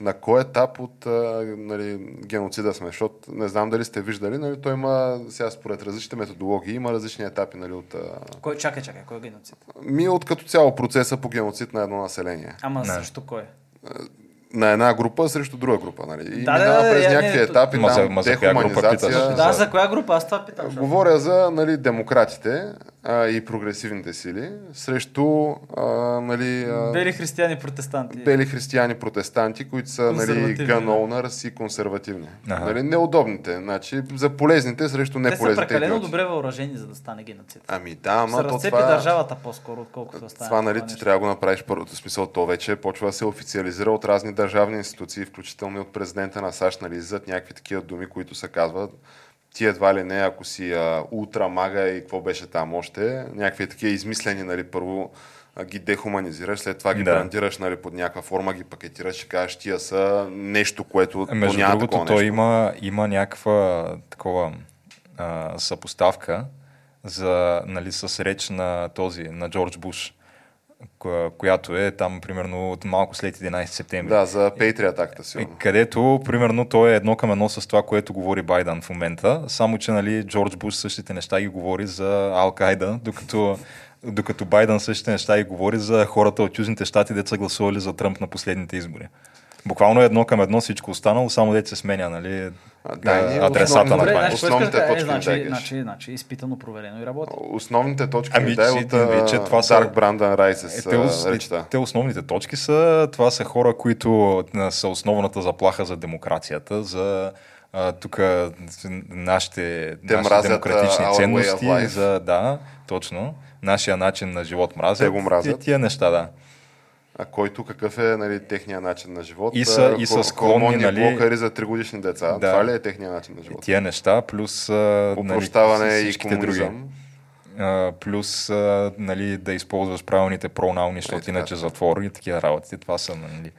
Speaker 1: на кой етап от а, нали, геноцида сме? Защото не знам дали сте виждали, нали, той има, сега според различните методологии, има различни етапи нали, от, а,
Speaker 3: кой, чакай, чакай, кой е геноцид?
Speaker 1: ми от като цяло процеса по геноцид на едно население.
Speaker 3: Ама
Speaker 2: Не.
Speaker 3: също кой?
Speaker 1: На една група срещу друга група. Нали? И
Speaker 3: Да, да,
Speaker 1: минава
Speaker 3: да,
Speaker 1: през
Speaker 3: я-
Speaker 1: някакви
Speaker 3: не,
Speaker 1: етапи,
Speaker 2: Ма за-
Speaker 1: там,
Speaker 2: ма
Speaker 1: дехуманизация.
Speaker 3: Да,
Speaker 2: За-
Speaker 3: за коя група? Аз това питам.
Speaker 1: Говоря за нали, демократите а, и прогресивните сили срещу а, нали, а,
Speaker 3: Бели християни протестанти.
Speaker 1: бели християни протестанти, които са нали, owners и консервативни.
Speaker 2: Ага.
Speaker 1: Нали, неудобните. Значи, за полезните срещу
Speaker 3: Те са
Speaker 1: неполезните.
Speaker 3: прекалено
Speaker 1: идиоти.
Speaker 3: добре въоръжени, за да стане геноцид.
Speaker 1: Ами да, ама то това...
Speaker 3: държавата по-скоро, отколкото да стане.
Speaker 1: Това, нали,
Speaker 3: това
Speaker 1: ти
Speaker 3: нещо.
Speaker 1: трябва да го направиш първото смисъл. То вече почва да се официализира от разни държавни институции, включително и от президента на САЩ, нали, зад някакви такива думи, които се казват. Ти едва ли не, ако си а, ултра мага и какво беше там още, някакви такива измислени, нали, първо а, ги дехуманизираш, след това ги
Speaker 2: Да.
Speaker 1: брандираш нали, под някаква форма, ги пакетираш и кажеш, тия са нещо, което то
Speaker 2: Между
Speaker 1: няма
Speaker 2: другото, той
Speaker 1: нещо.
Speaker 2: има, има някаква такова а, съпоставка за, нали, с реч на този, на Джордж Буш, която е там примерно от малко след 11 септември.
Speaker 1: Да, за Patriot
Speaker 2: Е,
Speaker 1: сигурно.
Speaker 2: Където, примерно, той е едно към едно с това, което говори Байден в момента, само че, нали, Джордж Буш същите неща ги говори за Ал-Кайда, докато, докато Байден същите неща ги говори за хората от Южните щати, деца гласували за Тръмп на последните избори. Буквално едно към едно всичко останало, само дете се сменя, нали?
Speaker 1: Дай ни
Speaker 2: адресата на това.
Speaker 3: значи,
Speaker 1: Основните
Speaker 3: да
Speaker 1: точки
Speaker 3: Е, значи,
Speaker 1: кажеш.
Speaker 3: значи, значи, изпитано, проверено и работи.
Speaker 1: Основните точки
Speaker 2: Ами,
Speaker 1: дай
Speaker 2: че-
Speaker 1: от
Speaker 2: ви, че това са-
Speaker 1: Dark Brandon Rises
Speaker 2: Е, те, ос-
Speaker 1: а, речта.
Speaker 2: те основните точки са, това са хора, които са основната заплаха за демокрацията, за тук нашите,
Speaker 1: Те
Speaker 2: нашите
Speaker 1: мразят,
Speaker 2: демократични ценности, за, да, точно, нашия начин на живот мразят.
Speaker 1: Те го мразят.
Speaker 2: И тия неща, да.
Speaker 1: А който какъв е нали, техния начин на живот?
Speaker 2: И са- и са склонни, нали-
Speaker 1: блокари за тригодишни деца.
Speaker 2: Да.
Speaker 1: Това ли е техния начин на живот?
Speaker 2: Тия неща, плюс
Speaker 1: Опрощаване
Speaker 2: нали,
Speaker 1: и комунизъм.
Speaker 2: А, плюс а, нали, да използваш правилните пронауни, защото
Speaker 1: Е,
Speaker 2: иначе затвор и такива работи. Това са нали,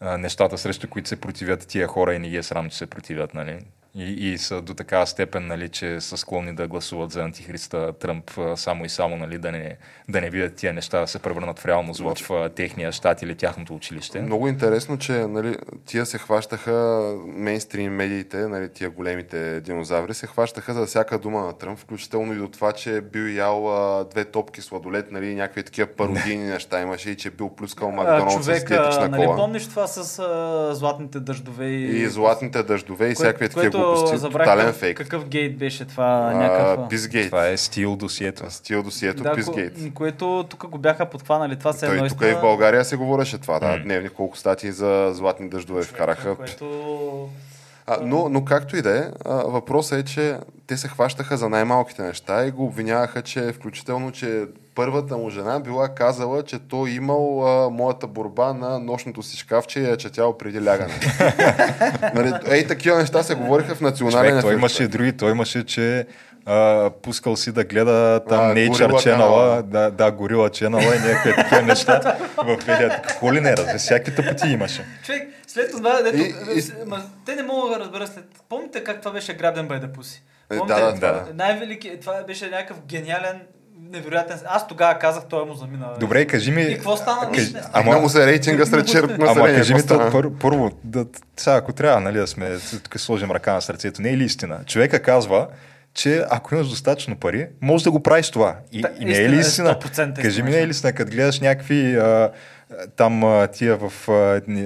Speaker 2: а, нещата, срещу които се противят тия хора и не ги е срам, че се противят. Нали. И, и са до такава степен, нали, че са склонни да гласуват за антихриста Тръмп само и само, нали, да, не, да не видят тия неща да се превърнат в реалност в а, техния щат или тяхното училище.
Speaker 1: Много интересно, че нали, тия се хващаха, мейнстрим медиите, нали, тия големите динозаври, се хващаха за всяка дума на Тръмп, включително и до това, че е бил ял а, две топки сладолет, нали, някакви такива пародийни неща имаше и че е бил плюскал Макдоналдс с диетична
Speaker 3: нали
Speaker 1: кола.
Speaker 3: помниш това с а, златните дъждове и...
Speaker 1: И златните дъждове и всякакви такива глупости. Тотален
Speaker 3: какъв-
Speaker 1: фейк.
Speaker 3: Какъв гейт беше това? някакъв...
Speaker 1: Пизгейт.
Speaker 2: Това е стил досието.
Speaker 1: Стил досието
Speaker 3: да,
Speaker 1: Пизгейт.
Speaker 3: ко- което тук го бяха подхванали. Това се едно
Speaker 1: Той тук и в България се говореше това, да. Дневни колко статии за златни дъждове вкараха.
Speaker 3: Което...
Speaker 1: А, но, но както и да е, въпросът е, че те се хващаха за най-малките неща и го обвиняваха, че включително, че първата му жена била казала, че той имал а, моята борба на нощното си шкафче и я четял преди лягане. [LAUGHS] нали, ей, такива неща се говориха в национален
Speaker 2: Човек, той имаше и други, той имаше, че а, пускал си да гледа там
Speaker 1: А,
Speaker 2: Nature Channel, да, да, Gorilla Channel и някакви такива неща в Белия. Какво ли не, разбира, всякакви тъпоти имаше.
Speaker 3: Човек, след това, дето,
Speaker 1: И- и-
Speaker 3: с- ма, те не могат да разберат след... Помните как това беше Грабен бай да пуси?
Speaker 1: Е,
Speaker 3: Помните?
Speaker 1: да, да,
Speaker 2: да.
Speaker 3: Най-велики, това беше някакъв гениален, невероятен... Аз тогава казах, той му замина.
Speaker 2: Добре, кажи ми...
Speaker 3: И какво стана?
Speaker 2: кажи-
Speaker 3: не.
Speaker 1: Ама му се рейтинга сред черното
Speaker 2: Ама
Speaker 1: население.
Speaker 2: кажи ми,
Speaker 1: какво стана?
Speaker 2: то, пър, първо, да, сега, ако трябва нали, да сме, тук сложим ръка на сърцето, не е ли истина? Човека казва, че ако имаш достатъчно пари, можеш да го правиш това. И,
Speaker 3: Да,
Speaker 2: и не е ли истина?
Speaker 3: 100%
Speaker 2: Кажи ми, не е ли истина, като гледаш някакви а, там тия в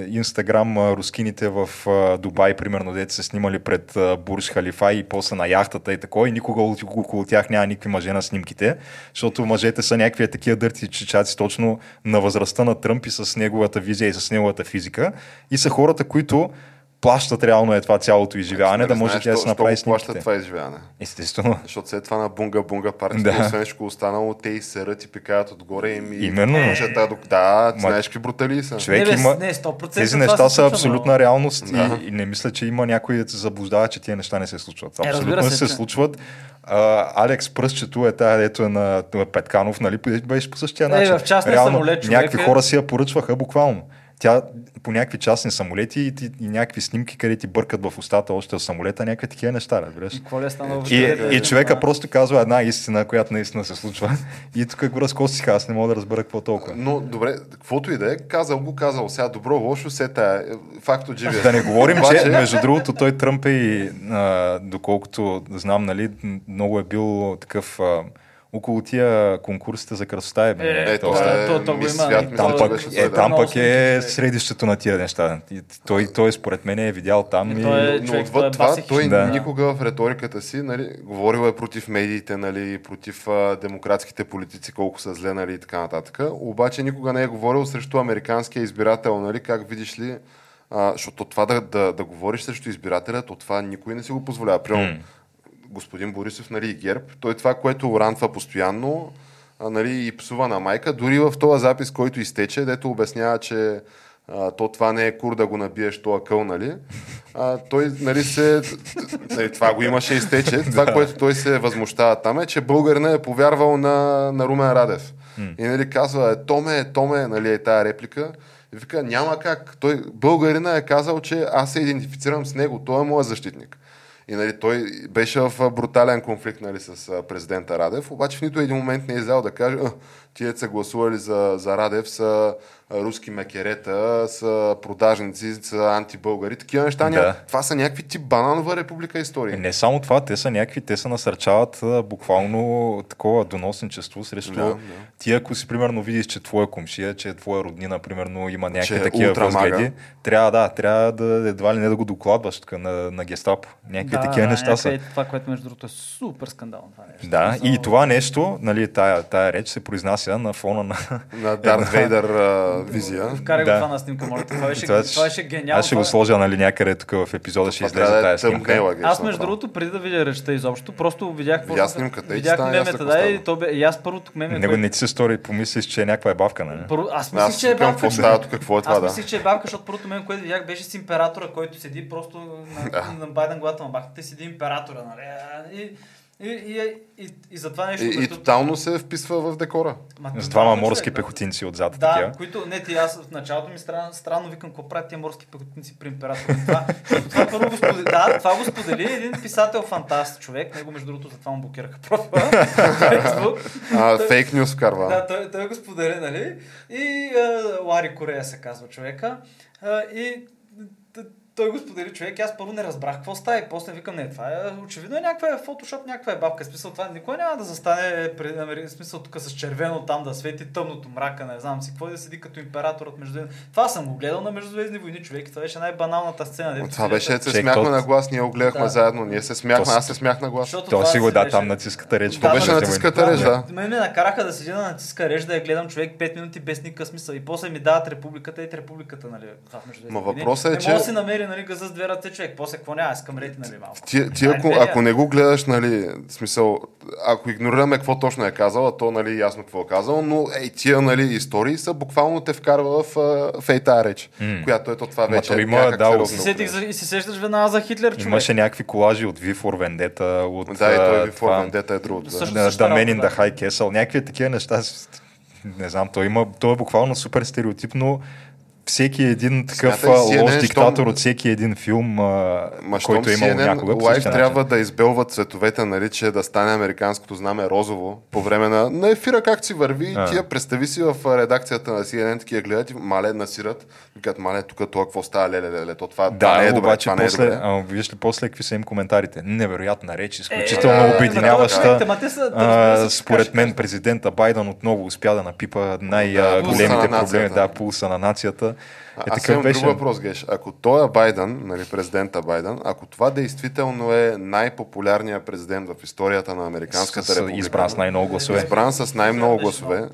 Speaker 2: Инстаграм рускините в Дубай, примерно, дете се снимали пред Бурж Халифа и после на яхтата и такова, и никога около тях няма никакви мъже на снимките, защото мъжете са някакви такива дърти чичаци точно на възрастта на Тръмп и с неговата визия и с неговата физика. И са хората, които плащат реално е това цялото изживяване,
Speaker 1: Нали
Speaker 2: да може
Speaker 1: знаеш,
Speaker 2: тя да се направи
Speaker 1: го плащат
Speaker 2: снимките.
Speaker 1: това изживяване.
Speaker 2: Естествено.
Speaker 1: Защото след това на бунга бунга парти,
Speaker 2: Да.
Speaker 1: освен всичко останало, те и серат и пикаят отгоре им и
Speaker 2: Именно.
Speaker 1: Може да, да,
Speaker 2: Ма-
Speaker 1: знаеш какви брутали са.
Speaker 2: Човек
Speaker 3: не,
Speaker 2: има...
Speaker 3: не, 100%
Speaker 2: Тези неща
Speaker 3: се
Speaker 2: са абсолютна
Speaker 3: но-
Speaker 2: реалност
Speaker 1: Да.
Speaker 2: и, и не мисля, че има някой да се заблуждава, че тия неща не се случват.
Speaker 3: Е,
Speaker 2: Абсолютно
Speaker 3: разбира се,
Speaker 2: се,
Speaker 3: че-
Speaker 2: случват. А, Алекс Пръстчето е тая, дето е на, на Петканов, нали, беше по същия
Speaker 3: Е,
Speaker 2: начин.
Speaker 3: в частния самолет човек
Speaker 2: някакви
Speaker 3: е-
Speaker 2: хора си я поръчваха буквално. Тя по някакви частни самолети и, и, и някакви снимки, къде ти бъркат в устата още от самолета, някакви такива неща, разбираш.
Speaker 3: И какво ли е станало?
Speaker 2: И,
Speaker 3: живота?
Speaker 2: и човека просто казва една истина, която наистина се случва. И тук го разкосиха, аз не мога да разбера какво толкова.
Speaker 1: Но добре, каквото и да е, казал го, казал. Сега добро, лошо, се тая. Факт от живия.
Speaker 2: Да не говорим, че между другото той Тръмп е и, а, доколкото знам, нали, много е бил такъв а, около тия конкурсите за красота е.
Speaker 3: Е,
Speaker 1: Е,
Speaker 2: То-
Speaker 1: това е
Speaker 3: то- то
Speaker 1: свят,
Speaker 2: там
Speaker 1: че
Speaker 2: пък, е, там пък е средището на тия неща. И той, той според мен е видял там.
Speaker 3: И
Speaker 2: И,
Speaker 3: той е-
Speaker 1: Но
Speaker 3: човек, той е
Speaker 1: отвъд това, той
Speaker 2: Да.
Speaker 1: никога в риториката си, нали, говорил е против медиите, нали, против а, демократските политици, колко са зле, нали, и така нататък. Обаче никога не е говорил срещу американския избирател, нали, как видиш ли, а, защото това да, да, да говориш срещу избирателя, то това никой не си го позволява. Примерно,
Speaker 2: М.
Speaker 1: господин Борисов, нали, и ГЕРБ, той това, което урантва постоянно, нали, и псува на майка, дори в този запис, който изтече, дето обяснява, че а, то това не е кур да го набиеш този къл, нали? А, той, нали, се... Нали, това го имаше изтече. [LAUGHS] Това, което той се възмущава там е, че българина е повярвал на, на Румен Радев. И нали, казва, е, Томе, е, Томе, нали, е тая реплика. И вика, няма как. Той, българина е казал, че аз се идентифицирам с него. Той е моят защитник. И нали, той беше в брутален конфликт нали, с президента Радев, обаче в нито един момент не е излял да каже, «А, тие са гласували за, за Радев са руски мекерета, са продажници, са антибългари, такива неща.
Speaker 2: Да.
Speaker 1: Ня... Това са някакви тип бананова република истории.
Speaker 2: Е, Не само това, те са някакви, те се насърчават буквално такова доносничество срещу
Speaker 1: Да, да.
Speaker 2: ти, ако си примерно видиш, че твоя комшия, че твоя роднина, примерно, има някакви
Speaker 1: Че е
Speaker 2: такива възгледи, трябва да, трябва да едва ли не да го докладваш така, на, на гестапо. Някакви такива неща са.
Speaker 3: някакви- Това, което между другото е супер скандално. Това нещо.
Speaker 2: Да, и това нещо, нали, тая, тая реч се произнася на фона на...
Speaker 1: На Дарт [LAUGHS] Вейдър а, визия.
Speaker 3: Вкарай
Speaker 2: Да.
Speaker 3: го това на снимка, моля. Това беше,
Speaker 2: Това
Speaker 3: това, беше гениално.
Speaker 2: Аз ще го
Speaker 3: Това-
Speaker 2: сложа нали, някъде тук в епизода, ще излезе
Speaker 1: да е
Speaker 2: тая снимка.
Speaker 1: тъмнела,
Speaker 3: Аз между другото, преди да видя речта изобщо, просто видях какво
Speaker 1: Видя снимката
Speaker 3: видях
Speaker 1: стана
Speaker 3: мемета, да, и то бе, и аз първо тук меме,
Speaker 2: Него не ти се стори, помислиш, че е някаква ебавка, нали?
Speaker 3: Първо, аз мислих, че е бабка.
Speaker 1: какво става тук, какво е това,
Speaker 3: Аз мислих, че е бабка, защото първото мен, което видях, беше с императора, който седи просто на, на Байден главата на бахтата и седи императора, нали? И, и, и, и, и, и за това нещо...
Speaker 1: И, и
Speaker 3: като-
Speaker 1: тотално се вписва в декора.
Speaker 3: Ма,
Speaker 2: С двама морски
Speaker 3: да.
Speaker 2: пехотинци отзад.
Speaker 3: Да,
Speaker 2: такива.
Speaker 3: които, не ти, аз в началото ми странно, странно викам, какво правят тия морски пехотинци при императора. Това, това първо го сподели, да, това го сподели един писател фантаст човек, него между другото затова му блокираха профила. [LAUGHS]
Speaker 1: фейк нюс вкарва.
Speaker 3: Да, той, той го сподели, нали? И а, Лари Корея се казва човека. А, и той го сподели човек, аз първо не разбрах какво става и после викам, не, това е очевидно е някаква фотошоп, някаква е бабка. Смисъл, това никой няма да застане в смисъл тук с червено там да свети тъмното мрака, не знам си какво и да седи като императорът между Това съм го гледал на Междузвездни войни, човек. и Това беше най-баналната сцена. дето
Speaker 1: Това беше, се смяхме на глас, ние го гледахме
Speaker 3: Да.
Speaker 1: заедно, ние се смяхме, аз се смях на глас.
Speaker 3: Защото
Speaker 2: То си го да,
Speaker 3: беше-
Speaker 2: там натиската реч.
Speaker 3: Да,
Speaker 1: беше натиската реч, да.
Speaker 3: Мен ме накараха да седя на натиска реж, да я гледам човек 5 минути без никакъв смисъл. И после ми дават републиката и републиката, нали?
Speaker 1: Ма въпросът е,
Speaker 3: не
Speaker 1: че-
Speaker 3: мога да си намери, нали, газа с две ръце човек. После какво няма, искам нали, малко.
Speaker 1: Ти, ти ако,
Speaker 3: Айде,
Speaker 1: ако не го гледаш, нали, смисъл, ако игнорираме какво точно е казал, а то, нали, ясно какво е казал, но ей, тия, нали, истории са буквално те вкарва в, а, в ей реч,
Speaker 2: М.
Speaker 1: която ето това вече
Speaker 2: то
Speaker 1: е
Speaker 2: има, да,
Speaker 3: И се сетих за, и се сещаш веднага за Хитлер, човек.
Speaker 2: Имаше някакви колажи от for Vendetta, от
Speaker 1: Да, и той
Speaker 2: а,
Speaker 1: ви
Speaker 2: това,
Speaker 1: формен, дета е другото. Да.
Speaker 2: Да,
Speaker 3: работа,
Speaker 2: the High Castle, някакви такива неща. Не знам, той има, той е буквално супер стереотипно. Всеки един такъв
Speaker 1: CNN,
Speaker 2: лош
Speaker 1: щом-
Speaker 2: диктатор от всеки един филм,
Speaker 1: Ма,
Speaker 2: който е
Speaker 1: щом
Speaker 2: имал
Speaker 1: CNN
Speaker 2: някога. същия
Speaker 1: трябва
Speaker 2: начин.
Speaker 1: да избелват цветовете, нали, че да стане американското знаме розово по време на, на ефира, как си върви.
Speaker 2: А.
Speaker 1: Тия представи си в редакцията на CNN, такива гледат и мале насират. Викат, мале, тук това какво става, леле, леле, то това, това
Speaker 2: Да,
Speaker 1: не е добре,
Speaker 2: обаче
Speaker 1: това не е
Speaker 2: после,
Speaker 1: добре.
Speaker 2: а, виждаш ли после какви са им коментарите? Невероятна реч,
Speaker 3: Е,
Speaker 2: изключително
Speaker 1: да,
Speaker 2: обединяваща.
Speaker 3: са-
Speaker 2: А, според мен президента Байден отново успя да напипа най-големите проблеми, да, пулса на нацията. Е,
Speaker 1: Аз
Speaker 2: такъв беше.
Speaker 1: друг въпрос, Геш. Ако той е Байден, нали, президента Байден, ако това действително е най-популярният президент в историята на Американската
Speaker 2: С-
Speaker 1: република,
Speaker 2: избран с най-много гласове.
Speaker 1: избран с най-много
Speaker 3: Беше
Speaker 1: гласове,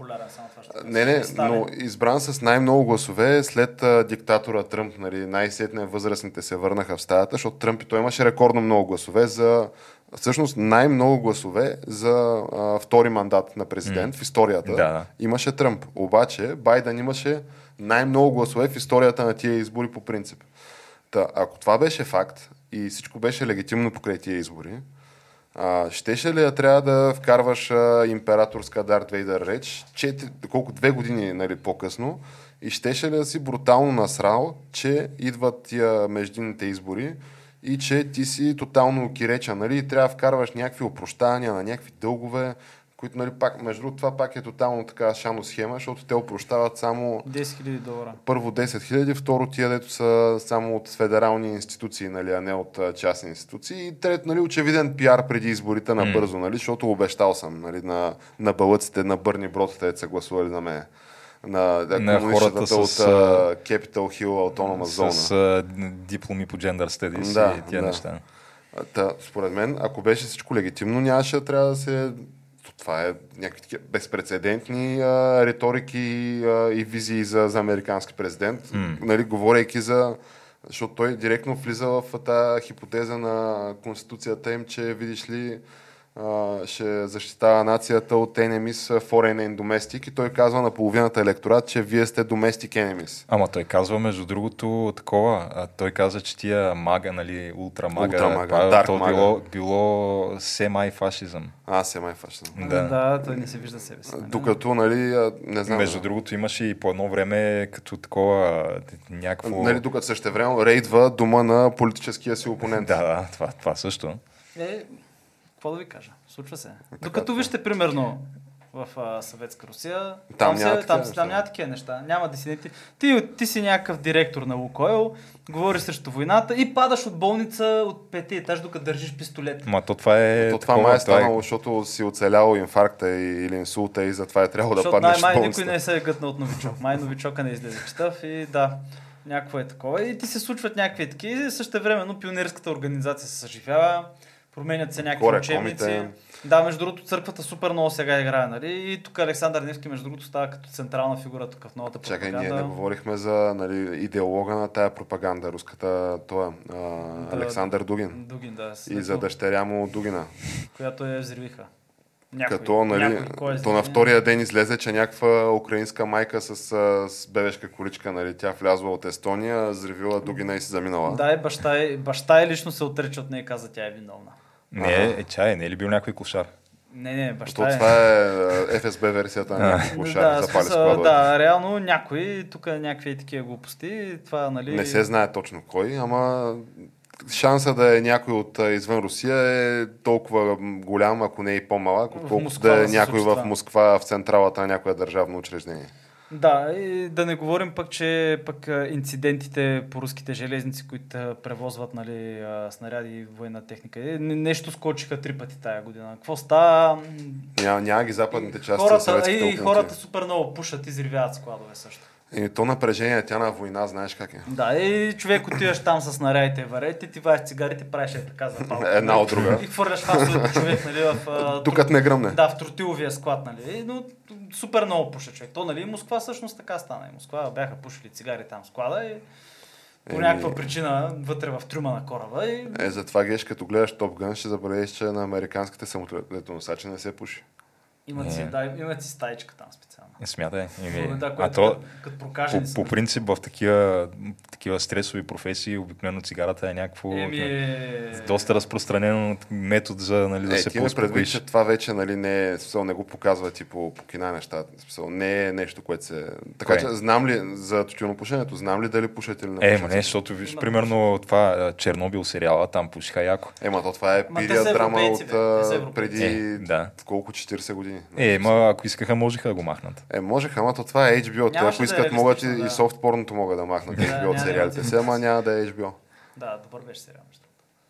Speaker 1: Не, не, но избран с най-много гласове след а, диктатора Тръмп, нали, най-сетне възрастните се върнаха в стаята, защото Тръмп и той имаше рекордно много гласове за всъщност най-много гласове за а, втори мандат на президент в историята.
Speaker 2: Да, да.
Speaker 1: Имаше Тръмп. Обаче Байден имаше най-много гласове в историята на тия избори по принцип. Та, ако това беше факт и всичко беше легитимно покрай тия избори, а, щеше ли да трябва да вкарваш а, императорска Дарт Вейдър реч, четири, колко две години нали, по-късно, и щеше ли да си брутално насрал, че идват тия междинните избори и че ти си тотално киреча, нали, и трябва да вкарваш някакви опрощания на някакви дългове, които, нали, пак, между другото, това пак е тотално така шано схема, защото те опрощават само
Speaker 3: 10 000 долара.
Speaker 1: първо 10 000, второ тия, дето са само от федерални институции, нали, а не от а, частни институции. И трето, нали, очевиден пиар преди изборите на бързо, нали, защото обещал съм нали, на, на бълъците, на Бърни Бродите, са гласували на мен. На, да,
Speaker 2: На хората
Speaker 1: от
Speaker 2: с,
Speaker 1: а, Capitol Hill Autonomous Zone.
Speaker 2: С дипломи по Gender Studies
Speaker 1: Да,
Speaker 2: и тия
Speaker 1: да.
Speaker 2: неща.
Speaker 1: Та, според мен, ако беше всичко легитимно, нямаше да трябва да се... Това е някакви такива безпредседентни а, риторики а, и визии за, за американски президент.
Speaker 2: М.
Speaker 1: Нали, говорейки за... Защото той директно влиза в тази хипотеза на конституцията им, че видиш ли ще защитава нацията от enemies, foreign and domestic и той казва на половината електорат, че вие сте domestic enemies.
Speaker 2: Ама той казва, между другото, такова. А, той каза, че тия мага, нали, ултрамага,
Speaker 1: Ултрамага,
Speaker 2: това, то
Speaker 1: мага.
Speaker 2: било, било семи-фашизъм.
Speaker 1: Аз се май фашизъм.
Speaker 2: Да.
Speaker 3: да, той не се вижда себе си. нали?
Speaker 1: Докато, нали, а, не знам.
Speaker 2: Между другото имаше и по едно време като такова някакво...
Speaker 1: Нали, докато същевременно рейдва дома на политическия си опонент. [LAUGHS]
Speaker 2: Да, да, това, това също.
Speaker 3: Е, какво да ви кажа? Случва се. Докато вижте, примерно, в а, Съветска Русия.
Speaker 1: Там
Speaker 3: се-
Speaker 1: няма такива
Speaker 3: там,
Speaker 1: неща.
Speaker 3: там няма такива неща. Няма дисиденти. Ти, ти си някакъв директор на Лукойл, говориш срещу войната и падаш от болница от пети етаж, докато държиш пистолет.
Speaker 2: Ма то това е...
Speaker 1: То това май е
Speaker 2: това
Speaker 1: станало, защото си оцелял инфаркта и- или инсулта и затова е трябвало да паднеш в
Speaker 3: най-май никой не се е гътнал от новичок. Май новичока не излезе читав и да, някакво е такова. И ти се случват някакви такива и също времено пионерската организация се съживява, променят се някакви учебници.
Speaker 1: комите.
Speaker 3: Да, между другото, църквата супер много сега играе, нали? И тук Александър Невски, между другото, става като централна фигура тук в новата
Speaker 1: Чакай,
Speaker 3: пропаганда.
Speaker 1: ние не говорихме за нали, идеолога на тая пропаганда, руската, това, а, Александър Дугин.
Speaker 3: Дугин, да. с-
Speaker 1: И за дъщеря му Дугина.
Speaker 3: Която я взривиха. Някой,
Speaker 1: Като, нали,
Speaker 3: някой, кой е
Speaker 1: то на втория ден излезе, че някаква украинска майка с, с бебешка количка, нали, тя влязла от Естония, взривила Дугина и си заминала.
Speaker 3: Да, и баща, е, баща е лично се отрече от нея и каза, тя е виновна.
Speaker 2: Не, е, чай, не е ли бил някой кошар?
Speaker 3: Не, не, баща е...
Speaker 1: това е ФСБ версията на кошари,
Speaker 3: да,
Speaker 1: запали складове.
Speaker 3: да, реално някой, тук някакви такива глупости, това нали...
Speaker 1: Не се знае точно кой, ама шанса да е някой от извън Русия е толкова голям, ако не и по-малък, отколкото да е някой в. Москва, в централата на някое държавно учреждение.
Speaker 3: Да, и да не говорим пък, че пък инцидентите по руските железници, които превозват нали, снаряди и военна техника. Е, не- Нещо скочиха три пъти тая година. Какво става?
Speaker 1: Няма, няма ги западните части
Speaker 3: Хората, и хората супер много пушат, изривяват складове също.
Speaker 1: И то напрежение, тя на война, знаеш как е.
Speaker 3: Да, и човек отиваш там с снарядите и варете, ти вадиш цигарите, правиш е така за палка.
Speaker 1: Една от друга.
Speaker 3: И хвърляш фасовете човек, нали, в... а, [LAUGHS]
Speaker 1: Докато не гръмне.
Speaker 3: Да, в тротиловия склад, нали? Но супер много пуша човек. То, нали, Москва всъщност така стана. И Москва бяха пушили цигари там в склада и по
Speaker 1: Еми.
Speaker 3: някаква причина вътре в трюма на кораба и
Speaker 1: Е, затова геш, като гледаш Топ Гън, ще забравиш, че на американските самолетоносачи не се пуши.
Speaker 3: Имат си,
Speaker 2: Е.
Speaker 3: да, имат си стаечка там специално.
Speaker 2: Смятай. Еми,
Speaker 3: да,
Speaker 2: а то,
Speaker 3: като, като
Speaker 2: по,
Speaker 3: са.
Speaker 2: по принцип в такива, такива стресови професии обикновено цигарата е някакво
Speaker 3: Еми, е...
Speaker 2: доста разпространен метод за нали, да
Speaker 1: е,
Speaker 2: се
Speaker 1: ти предвид, че това вече нали, не е, смисъл, не го показва ти по, по кина неща. Смисъл, не е нещо, което се... Така
Speaker 2: Кое?
Speaker 1: че знам ли за тютюнопушенето, знам ли дали пушат или не
Speaker 2: Е, ма не, защото виж, примерно това Чернобил сериала, там пушиха яко.
Speaker 1: Е, ма то това е пирия драма от преди
Speaker 2: Е, да.
Speaker 1: колко 40 години.
Speaker 2: Е, ма ако искаха, можеха да го махнат.
Speaker 1: Е, можеха, ама то това е HBO. Те, ако
Speaker 3: да е
Speaker 1: искат, могат и, и
Speaker 3: да.
Speaker 1: софт порното могат да махнат
Speaker 3: Да,
Speaker 1: HBO от сериалите
Speaker 3: да
Speaker 1: си, ама няма да е HBO.
Speaker 3: Да, добър беше сериал.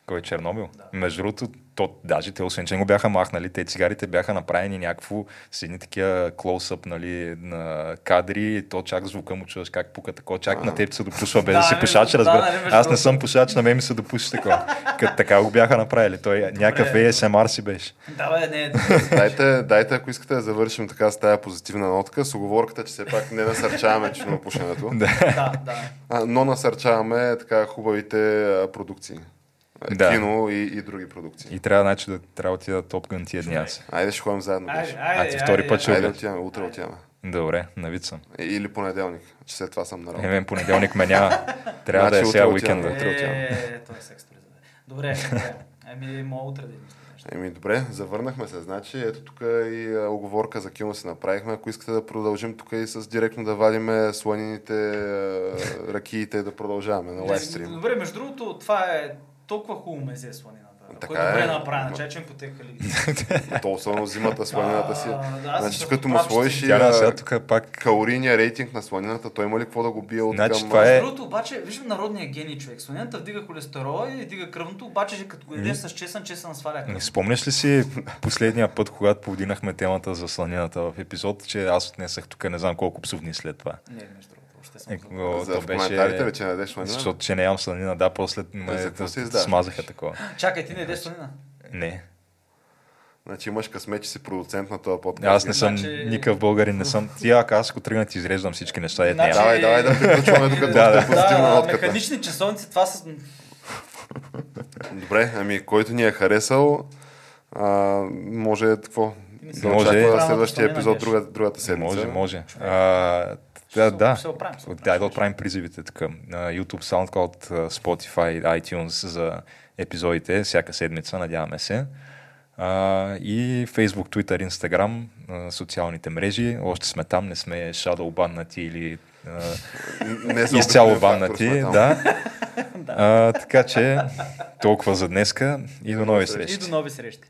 Speaker 2: Кой е Чернобил?
Speaker 3: Да.
Speaker 2: Между другото, то, даже те, освен че го бяха махнали, те цигарите бяха направени някакво с едни такива клоусъп нали, на кадри, и то чак звука му чуваш как пука такова, чак
Speaker 1: А.
Speaker 2: на теб се допушва без [LAUGHS] да,
Speaker 3: Да,
Speaker 2: си пушач,
Speaker 3: да,
Speaker 2: разбира.
Speaker 3: между
Speaker 2: Аз не съм пушач, на мен ми се допуши такова. Като така го бяха направили. Той някакъв
Speaker 3: добре.
Speaker 2: ASMR си беше.
Speaker 3: Да, бе, не,
Speaker 1: Дайте, дайте, ако искате да завършим така с тази позитивна нотка, с оговорката, че все пак не насърчаваме тютюнопушенето, [LAUGHS]
Speaker 3: да, да.
Speaker 1: но насърчаваме така хубавите продукции. А,
Speaker 2: Да.
Speaker 1: Кино и, и други продукции.
Speaker 2: И трябва, значи, да трябва да отида Топ Гън тия дни аз.
Speaker 1: Айде ще ходим заедно.
Speaker 3: Айде, айде,
Speaker 2: А ти втори
Speaker 3: айде,
Speaker 2: път ще
Speaker 3: айде.
Speaker 1: Отиваме, утре отиваме.
Speaker 2: Добре, навид съм.
Speaker 1: Или понеделник, че след това съм на
Speaker 2: Е,
Speaker 1: работа.
Speaker 2: мен понеделник ме няма. Трябва да е
Speaker 1: Значи
Speaker 2: сега уикенда.
Speaker 1: Утре отиваме.
Speaker 3: Е, той е секс. Добре, добре. Еми, мога утре да.
Speaker 1: Еми добре, завърнахме се. Значи, ето тук и а, оговорка за кино си направихме. Ако искате да продължим тук и с директно да вадиме сланините, ракиите, да продължаваме на лайвстрим.
Speaker 3: Добре, между другото, това е толкова хубаво мезе сланината.
Speaker 1: Така
Speaker 3: Така е добре
Speaker 1: е.
Speaker 3: направена, чачен по тека ли. [LAUGHS]
Speaker 1: То особено зимата сланината си. [LAUGHS]
Speaker 3: Да,
Speaker 1: Значи, като му сложиш и
Speaker 2: тук пак
Speaker 1: калорийния рейтинг на сланината, той има ли какво да го бие от
Speaker 2: Значи,
Speaker 1: към...
Speaker 2: това е-
Speaker 3: другото, обаче, виждам народния гений човек. Слонята вдига холестерола и вдига кръвното, обаче че като го ядеш с чесън, чесън сваля
Speaker 2: Не
Speaker 3: кръв.
Speaker 2: спомняш ли си последния път, когато повдигнахме темата за сланината в епизод, че аз отнесах тук не знам колко псовни след това.
Speaker 3: Не, съм.
Speaker 2: Е,
Speaker 3: забравил.
Speaker 2: о,
Speaker 1: За
Speaker 2: то
Speaker 1: в коментарите ли,
Speaker 2: беше...
Speaker 1: че не ядеш сланина?
Speaker 2: Защото че не ям сланина, да, после ме да, смазаха такова.
Speaker 3: Чакай, ти не ядеш слонина.
Speaker 2: Не.
Speaker 1: Значи имаш късмет, че си продуцент на този подкаст.
Speaker 2: Аз не съм
Speaker 3: Значи-
Speaker 2: никакъв българин, не съм. Ти, ако аз ако тръгна ти изреждам всички неща, е
Speaker 3: Значи-
Speaker 2: няма.
Speaker 1: Давай, давай да приключваме тук
Speaker 2: Да,
Speaker 1: да,
Speaker 2: да.
Speaker 1: позитивна
Speaker 3: Да,
Speaker 1: нотката.
Speaker 3: механични часовници, това са...
Speaker 1: Добре, ами който ни е харесал, а, може какво? Да
Speaker 2: Може.
Speaker 1: очаква следващия епизод
Speaker 3: беше.
Speaker 1: друга, другата седмица.
Speaker 2: Може, може. А, да, да.
Speaker 3: ще се оправим, ще оправим.
Speaker 2: да отправим призивите така. YouTube, SoundCloud, Spotify, iTunes за епизодите всяка седмица, надяваме се. И Facebook, Twitter, Instagram, социалните мрежи. Още сме там, не сме shadow баннати или
Speaker 1: Не
Speaker 2: изцяло баннати. [LAUGHS] Да. а, така че толкова за днеска и до нови
Speaker 1: срещи.
Speaker 3: И до нови срещи.